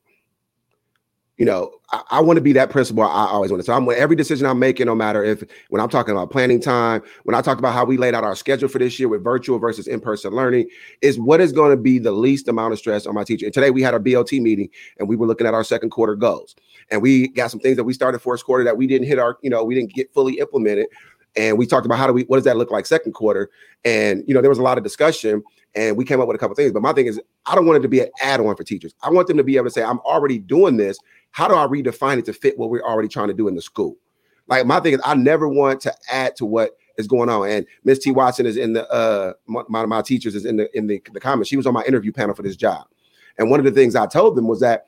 You know, I, I want to be that principal I always wanted. So I'm every decision I'm making, no matter if when I'm talking about planning time, when I talk about how we laid out our schedule for this year with virtual versus in-person learning, is what is going to be the least amount of stress on my teacher. And today we had our BLT meeting and we were looking at our second quarter goals. And we got some things that we started first quarter that we didn't hit our, you know, we didn't get fully implemented. And we talked about how do we, what does that look like second quarter? And, you know, there was a lot of discussion and we came up with a couple things. But my thing is, I don't want it to be an add on for teachers. I want them to be able to say, I'm already doing this. How do I redefine it to fit what we're already trying to do in the school? Like my thing is, I never want to add to what is going on. And Miss T Watson is in the uh my, my teachers is in the in the, the comments. She was on my interview panel for this job. And one of the things I told them was that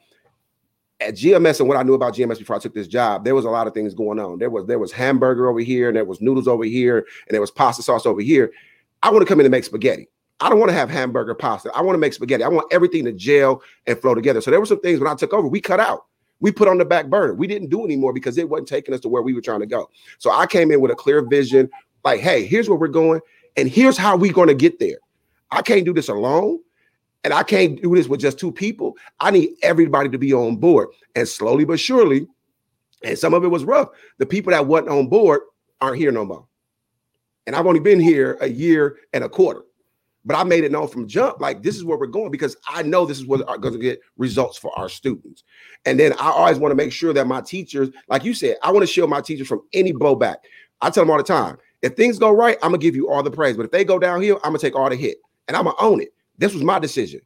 at GMS and what I knew about GMS before I took this job, there was a lot of things going on. There was there was hamburger over here, and there was noodles over here, and there was pasta sauce over here. I want to come in and make spaghetti. I don't want to have hamburger pasta. I want to make spaghetti. I want everything to gel and flow together. So there were some things when I took over, we cut out. We put on the back burner. We didn't do anymore because it wasn't taking us to where we were trying to go. So I came in with a clear vision, like, hey, here's where we're going, and here's how we're going to get there. I can't do this alone. And I can't do this with just two people. I need everybody to be on board. And slowly but surely, and some of it was rough. The people that wasn't on board aren't here no more. And I've only been here a year and a quarter. But I made it known from jump, like this is where we're going because I know this is what are going to get results for our students. And then I always want to make sure that my teachers, like you said, I want to shield my teachers from any blowback. I tell them all the time, if things go right, I'm gonna give you all the praise. But if they go downhill, I'm gonna take all the hit and I'm gonna own it. This was my decision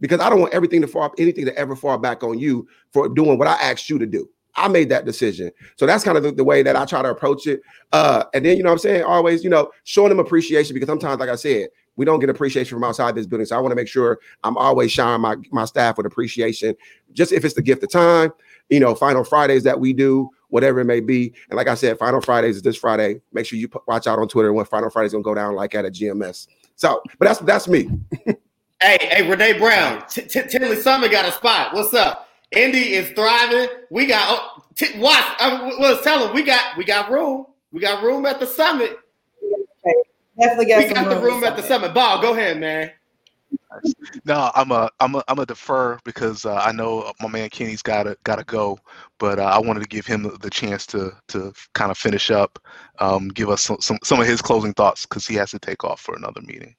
because I don't want everything to fall, anything to ever fall back on you for doing what I asked you to do. I made that decision. So that's kind of the, the, way that I try to approach it. Uh, and then, you know I'm saying? Always, you know, showing them appreciation because sometimes, like I said, we don't get appreciation from outside this building. So I want to make sure I'm always showing my, my staff with appreciation, just if it's the gift of time, you know, final Fridays that we do, whatever it may be. And like I said, final Fridays is this Friday. Make sure you watch out on Twitter when final Fridays gonna go down like at a GMS. So, but that's that's me. hey, hey, Renee Brown, Tindley Summit got a spot. What's up? Indy is thriving. We got oh, t- watch. I was telling we got we got room. We got room at the summit. Definitely got, we got the room at the summit. Bob, go ahead, man. No, I'm a I'm a I'm a defer because uh, I know my man Kenny's gotta gotta go, but uh, I wanted to give him the, the, chance to to kind of finish up, um, give us some, some some of his closing thoughts because he has to take off for another meeting.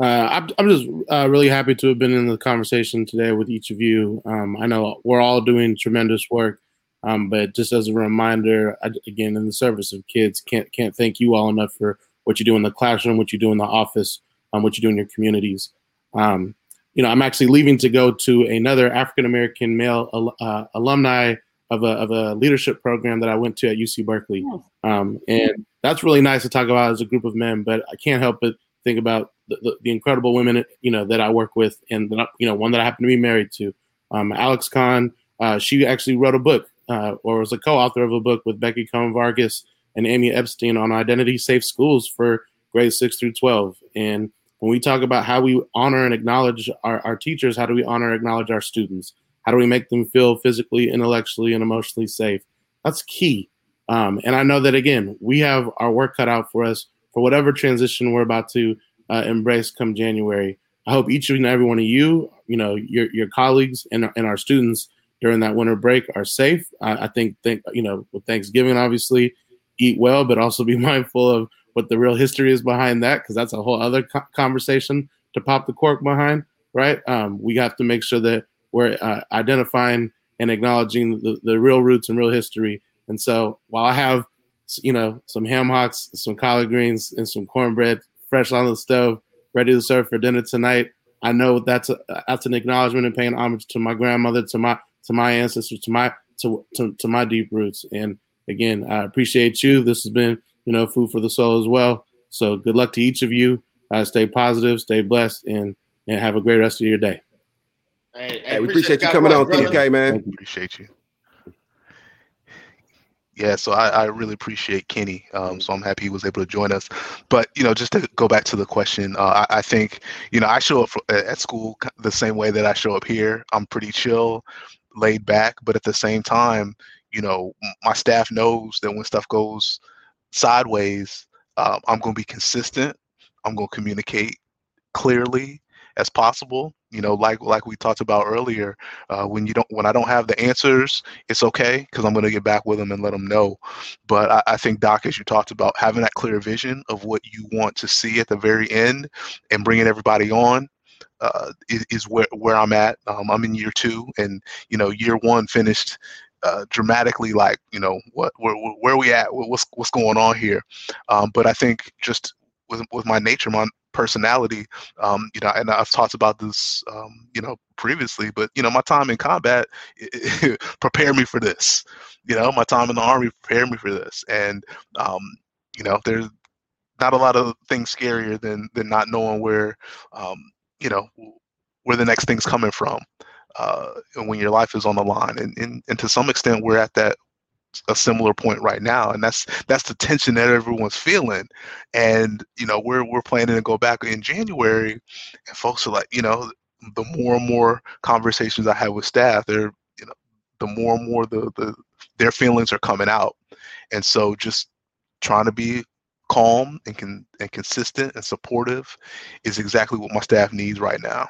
Uh, I'm, I'm just uh, really happy to have been in the conversation today with each of you. Um, I know we're all doing tremendous work, um, but just as a reminder, I, again, in the service of kids, can't can't thank you all enough for what you do in the classroom, what you do in the office, um, what you do in your communities. Um, you know, I'm actually leaving to go to another African American male uh, alumni of a, of a leadership program that I went to at UC Berkeley, um, and that's really nice to talk about as a group of men. But I can't help but think about the, the, the, incredible women you know that I work with, and you know one that I happen to be married to, um, Alex Kahn. Uh, she actually wrote a book, uh, or was a co-author of a book with Becki Cohn-Vargas and Amy Epstein on identity safe schools for grades six through twelve. And when we talk about how we honor and acknowledge our, our teachers, how do we honor and acknowledge our students? How do we make them feel physically, intellectually, and emotionally safe? That's key. Um, and I know that again, we have our work cut out for us for whatever transition we're about to uh, embrace come January. I hope each and every one of you, you know, your your colleagues and, and our students during that winter break are safe. I, I think, think you know, with Thanksgiving, obviously, eat well, but also be mindful of what the real history is behind that, because that's a whole other co- conversation to pop the cork behind, right? Um, we have to make sure that we're uh, identifying and acknowledging the, the real roots and real history. And so, while I have, you know, some ham hocks, some collard greens, and some cornbread fresh on the stove, ready to serve for dinner tonight. I know that's a, that's an acknowledgement and paying homage to my grandmother, to my to my ancestors, to my to, to, to my deep roots. And again, I appreciate you. This has been you know food for the soul as well. So good luck to each of you. Uh, stay positive, stay blessed, and and have a great rest of your day. Hey, hey we appreciate, appreciate you coming on, TK, man. Appreciate you. Yeah, so I, I really appreciate Kenny. Um, so I'm happy he was able to join us. But you know, just to go back to the question, uh, I, I, think you know I show up at school the same way that I show up here. I'm pretty chill, laid back, but at the same time, you know, my staff knows that when stuff goes sideways, uh, I'm going to be consistent. I'm going to communicate clearly as possible you know like like we talked about earlier uh, when you don't when i don't have the answers it's okay because i'm going to get back with them and let them know but I, I, think doc as you talked about having that clear vision of what you want to see at the very end and bringing everybody on uh, is, where, where i'm at um, i'm in year two and you know year one finished uh, dramatically like you know what where, where we at what's what's going on here um, but i think just with, with my nature my personality. Um, you know, and I've talked about this, um, you know, previously, but you know, my time in combat prepared me for this. You know, my time in the army prepared me for this, and um, you know, there's not a lot of things scarier than than not knowing where, um, you know, where the next thing's coming from. Uh, when your life is on the line, and, and and to some extent, we're at that a similar point right now and that's that's the tension that everyone's feeling and you know we're we're planning to go back in january and folks are like you know the more and more conversations i have with staff they're you know the more and more the the their feelings are coming out and so just trying to be calm and can and consistent and supportive is exactly what my staff needs right now.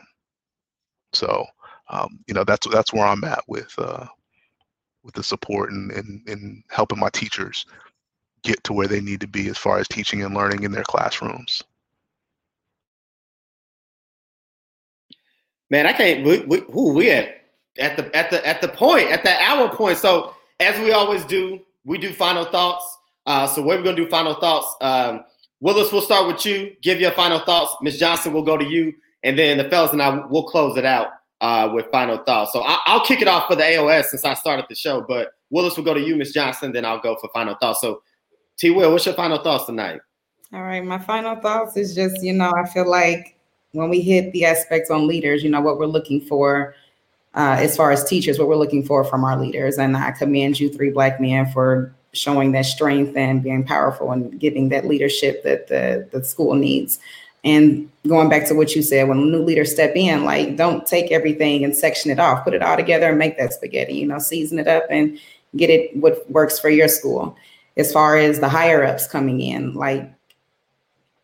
So um, you know that's that's where I'm at with uh, with the support and, and and helping my teachers get to where they need to be as far as teaching and learning in their classrooms. Man, I can't. We, we, who we at at the at the at the point at that hour point. So as we always do, we do final thoughts. Uh, so what we're gonna do final thoughts. Um, Willis, we'll start with you. Give your final thoughts. Ms. Johnson we'll go to you, and then the fellas and I will close it out uh, with final thoughts. So I, will kick it off for the AOS since I started the show. But Willis will go to you, Ms. Johnson. Then I'll go for final thoughts. So T. Will, what's your final thoughts tonight? All right, my final thoughts is just you know I feel like when we hit the aspects on leaders, you know what we're looking for uh, as far as teachers, what we're looking for from our leaders, and I commend you three black men for showing that strength and being powerful and giving that leadership that the the school needs. And going back to what you said, when new leaders step in, like don't take everything and section it off, put it all together and make that spaghetti, you know, season it up and get it what works for your school. As far as the higher ups coming in, like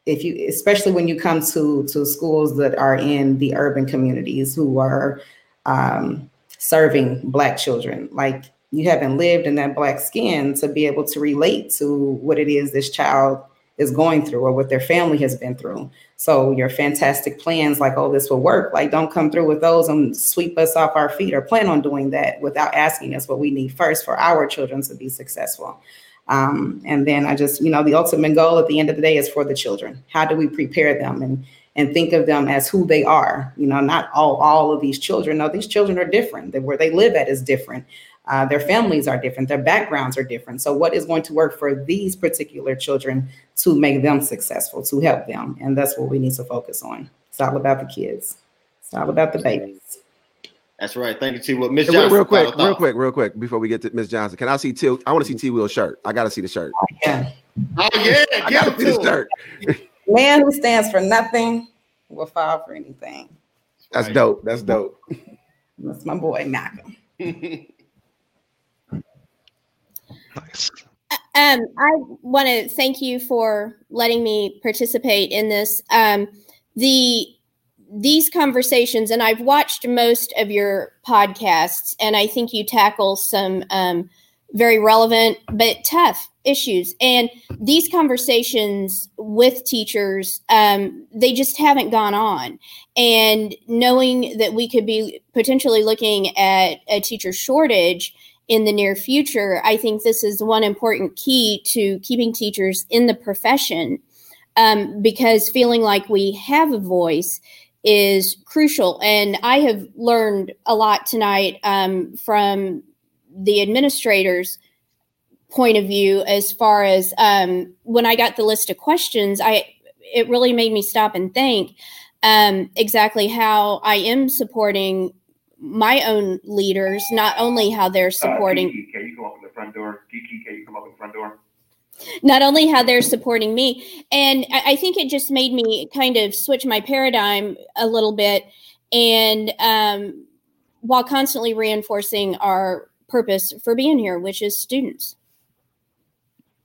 if you especially when you come to to schools that are in the urban communities who are um, serving black children like you haven't lived in that black skin to be able to relate to what it is this child is going through or what their family has been through so your fantastic plans like oh this will work like don't come through with those and sweep us off our feet or plan on doing that without asking us what we need first for our children to be successful um, and then I just, you know, the ultimate goal at the end of the day is for the children. How do we prepare them and and think of them as who they are? You know, not all all of these children. No, these children are different. That where they live at is different. Uh, their families are different. Their backgrounds are different. So, what is going to work for these particular children to make them successful, to help them? And that's what we need to focus on. It's all about the kids. It's all about the babies. That's right. Thank you, T. Will. Miss Johnson. Real, quick, real quick, real quick, before we get to Miss Johnson, can I see T? I want to see T. Will shirt. I got to see the shirt. Yeah. Oh yeah, I got to see the shirt. Man who stands for nothing will fall for anything. That's right. dope. That's dope. That's my boy Malcolm. nice. Um, I want to thank you for letting me participate in this. Um, the these conversations, and I've watched most of your podcasts, and I think you tackle some um, very relevant but tough issues. And these conversations with teachers, um, they just haven't gone on. And knowing that we could be potentially looking at a teacher shortage in the near future, I think this is one important key to keeping teachers in the profession. Um, because feeling like we have a voice is crucial. And I have learned a lot tonight um, from the administrators' point of view as far as um, when I got the list of questions, I it really made me stop and think um, exactly how I am supporting my own leaders, not only how they're uh, supporting. Uh, Kiki, can you come up in the front door? Kiki, can you come up in the front door? not only how they're supporting me and i think it just made me kind of switch my paradigm a little bit and um, while constantly reinforcing our purpose for being here which is students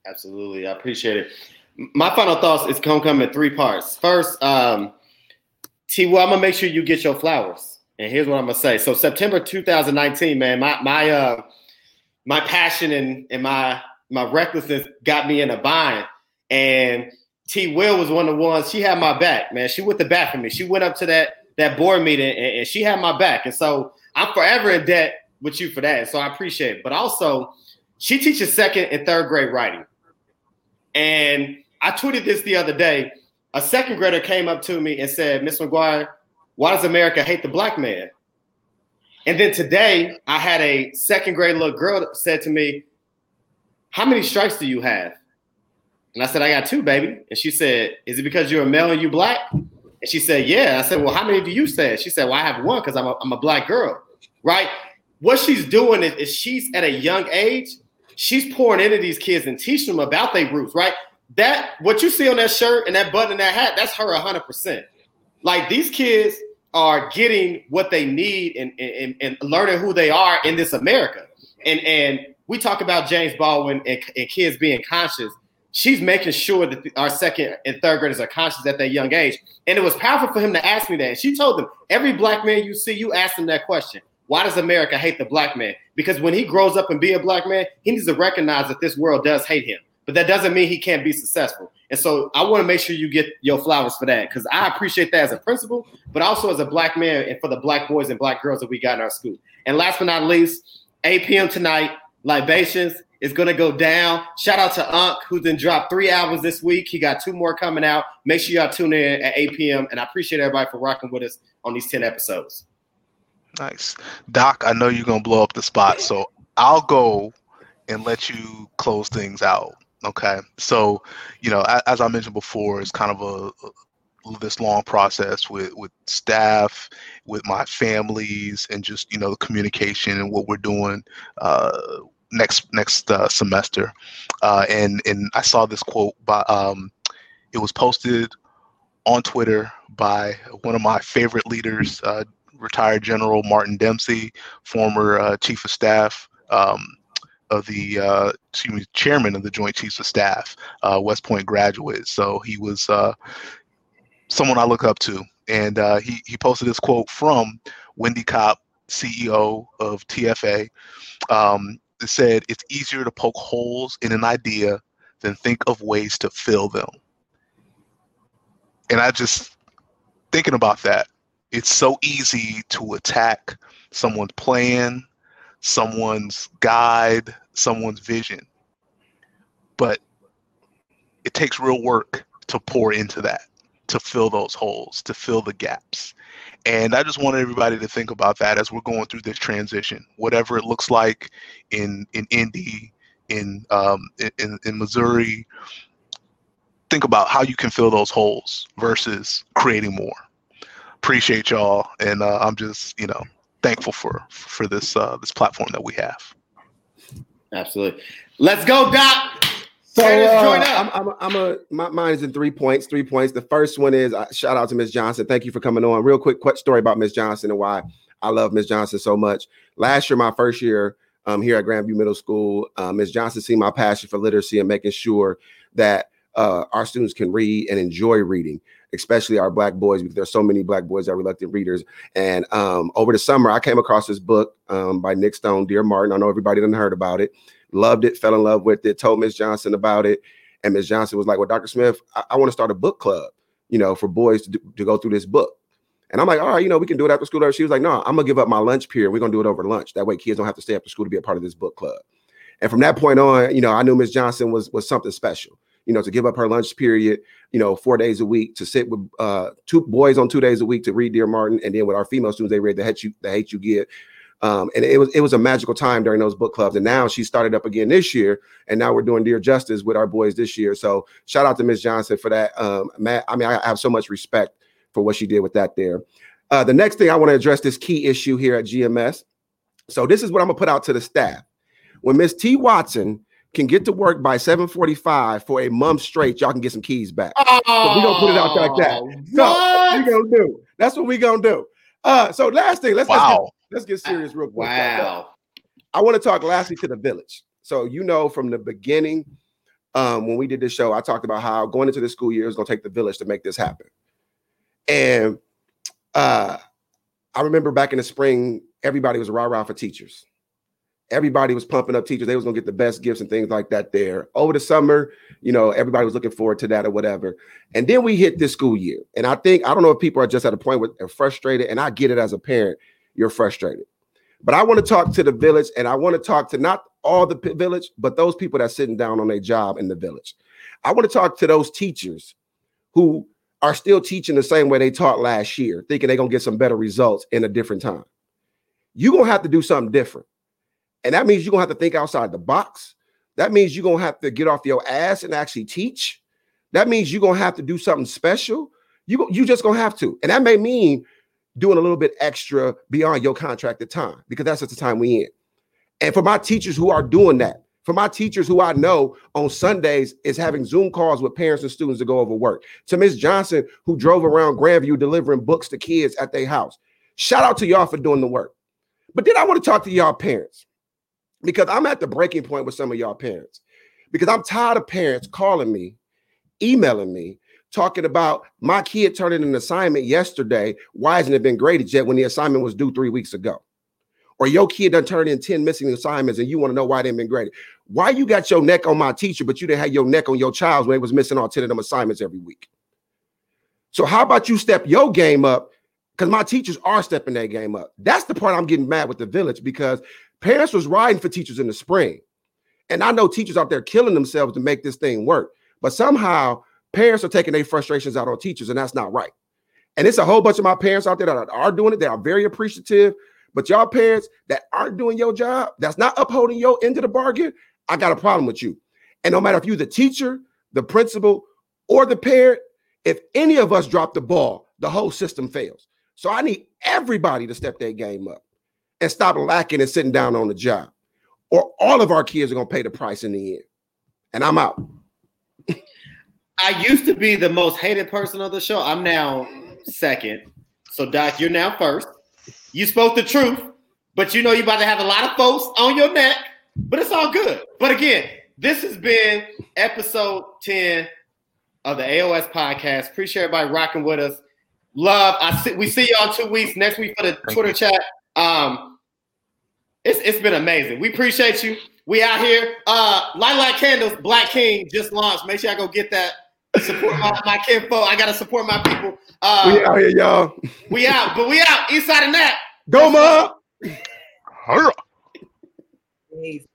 absolutely i appreciate it my final thoughts is going to come in three parts first um, T. Will i'm gonna make sure you get your flowers and here's what i'm gonna say so september 2019 man my my uh my passion and, and my my recklessness got me in a bind. And T Will was one of the ones, she had my back, man. She went the back for me. She went up to that that board meeting and, and, she had my back. And so I'm forever in debt with you for that. So I appreciate it. But also, she teaches second and third grade writing. And I tweeted this the other day. A second grader came up to me and said, Miss McGuire, why does America hate the black man? And then today, I had a second grade little girl that said to me, how many strikes do you have? And I said, I got two, baby. And she said, Is it because you're a male and you black? And she said, Yeah. I said, Well, how many do you say? She said, Well, I have one because I'm a, I'm a black girl. Right? What she's doing is, is she's at a young age, she's pouring into these kids and teaching them about their roots, right? That what you see on that shirt and that button and that hat, that's her 100%. Like these kids are getting what they need and, and, and learning who they are in this America. And and we talk about James Baldwin and, and kids being conscious. she's making sure that our second and third graders are conscious at that young age. And it was powerful for him to ask me that. She told them, every black man you see, you ask them that question. Why does America hate the black man? Because when he grows up and be a black man, he needs to recognize that this world does hate him. But that doesn't mean he can't be successful. And so I want to make sure you get your flowers for that because I appreciate that as a principal, but also as a black man and for the black boys and black girls that we got in our school. And last but not least, 8 p.m. tonight, Libations is going to go down. Shout out to Unc, who's then dropped three albums this week. He got two more coming out. Make sure y'all tune in at 8 p.m. And I appreciate everybody for rocking with us on these 10 episodes. Nice. Doc, I know you're going to blow up the spot. So I'll go and let you close things out. Okay. So, you know, as I mentioned before, it's kind of a, this long process with with staff, with my families, and just you know the communication and what we're doing uh, next next uh, semester. Uh, and and I saw this quote by um, it was posted on Twitter by one of my favorite leaders, uh, retired General Martin Dempsey, former uh, Chief of Staff. Um, of the uh, excuse me, chairman of the Joint Chiefs of Staff, uh, West Point graduate. So he was uh, someone I look up to. And uh, he, he posted this quote from Wendy Kopp, CEO of TFA. Um, it said, It's easier to poke holes in an idea than think of ways to fill them. And I just, thinking about that, it's so easy to attack someone's plan, someone's guide, someone's vision. But it takes real work to pour into that to fill those holes, to fill the gaps. And I just wanted everybody to think about that as we're going through this transition, whatever it looks like in in Indy, in um, in, in Missouri. Think about how you can fill those holes versus creating more. Appreciate y'all, and uh, I'm just you know thankful for for this uh, this platform that we have. Absolutely. Let's go, Doc. So uh, I'm, I'm, a, I'm a my mine is in three points. Three points. The first one is uh, shout out to Miss Johnson. Thank you for coming on. Real quick, quick story about Miss Johnson and why I love Miss Johnson so much. Last year, my first year um, here at Grandview Middle School, uh, Miss Johnson seen my passion for literacy and making sure that uh, our students can read and enjoy reading, especially our black boys, because there's so many black boys that are reluctant readers. And um, over the summer, I came across this book um, by Nic Stone, Dear Martin. I know everybody didn't heard about it loved it, fell in love with it, told Miss Johnson about it. And Miss Johnson was like, Well, Dr. Smith, I, I want to start a book club, you know, for boys to, to go through this book. And I'm like, all right, you know, we can do it after school. She was like, no, I'm gonna give up my lunch period. We're gonna do it over lunch. That way kids don't have to stay after school to be a part of this book club. And from that point on, you know, I knew Miss Johnson was was something special. You know, to give up her lunch period, you know, four days a week to sit with uh, two boys on two days a week to read Dear Martin, and then with our female students, they read the hate you the hate you give. Um, and it was it was a magical time during those book clubs. And now she started up again this year, and now we're doing Dear Justyce with our boys this year. So shout out to Miss Johnson for that. Um, Matt, I mean, I have so much respect for what she did with that there. Uh, the next thing I want to address this key issue here at GMS. So this is what I'm gonna put out to the staff. When Miss T Watson can get to work by 7:45 for a month straight, y'all can get some keys back. Oh, so we gonna put it out like that. So we gonna do. That's what we gonna do. Uh, so last thing, let's, wow. let's get, let's get serious real quick. Wow. I want to talk lastly to the village. So you know from the beginning, um, when we did this show, I talked about how going into the school year is going to take the village to make this happen. And uh, I remember back in the spring, everybody was rah rah for teachers everybody was pumping up teachers. They was gonna get the best gifts and things like that there. Over the summer, you know, everybody was looking forward to that or whatever. And then we hit this school year. And I think I don't know if people are just at a point where they're frustrated, and I get it as a parent, you're frustrated. But I want to talk to the village, and I want to talk to not all the village, but those people that's sitting down on their job in the village. I want to talk to those teachers who are still teaching the same way they taught last year, thinking they're gonna get some better results in a different time. You're gonna have to do something different. And that means you're gonna have to think outside the box. That means you're gonna have to get off your ass and actually teach. That means you're gonna have to do something special. You you just gonna have to, and that may mean doing a little bit extra beyond your contracted time because that's just the time we in. And for my teachers who are doing that, for my teachers who I know on Sundays is having Zoom calls with parents and students to go over work. To Miss Johnson who drove around Grandview delivering books to kids at their house. Shout out to y'all for doing the work. But then I want to talk to y'all parents because I'm at the breaking point with some of y'all parents. because I'm tired of parents calling me, emailing me, talking about my kid turning an assignment yesterday. Why hasn't it been graded yet when the assignment was due three weeks ago? Or your kid done turned in 10 missing assignments and you want to know why they have been graded. Why you got your neck on my teacher, but you didn't have your neck on your child when they was missing all 10 of them assignments every week? So how about you step your game up? Because my teachers are stepping their game up. That's the part I'm getting mad with the village because parents was riding for teachers in the spring. And I know teachers out there killing themselves to make this thing work. But somehow parents are taking their frustrations out on teachers, and that's not right. And it's a whole bunch of my parents out there that are doing it. They are very appreciative. But y'all parents that aren't doing your job, that's not upholding your end of the bargain, I got a problem with you. And no matter if you're the teacher, the principal, or the parent, if any of us drop the ball, the whole system fails. So I need everybody to step their game up and stop lacking and sitting down on the job, or all of our kids are going to pay the price in the end. And I'm out. I used to be the most hated person of the show. I'm now second. So, Doc, you're now first. You spoke the truth, but you know you're about to have a lot of folks on your neck, but it's all good. But again, this has been episode 10 of the AOS podcast. Appreciate everybody rocking with us. Love. I see we see y'all two weeks next week for the Twitter chat. Um, it's it's been amazing. We appreciate you. We out here. Uh, Light Light Candles, Black King just launched. Make sure I go get that. Support my, my kinfolk. I gotta support my people. Uh, we out here, y'all. We out, but we out. East side of that. Go, Ma. Hurrah. Peace.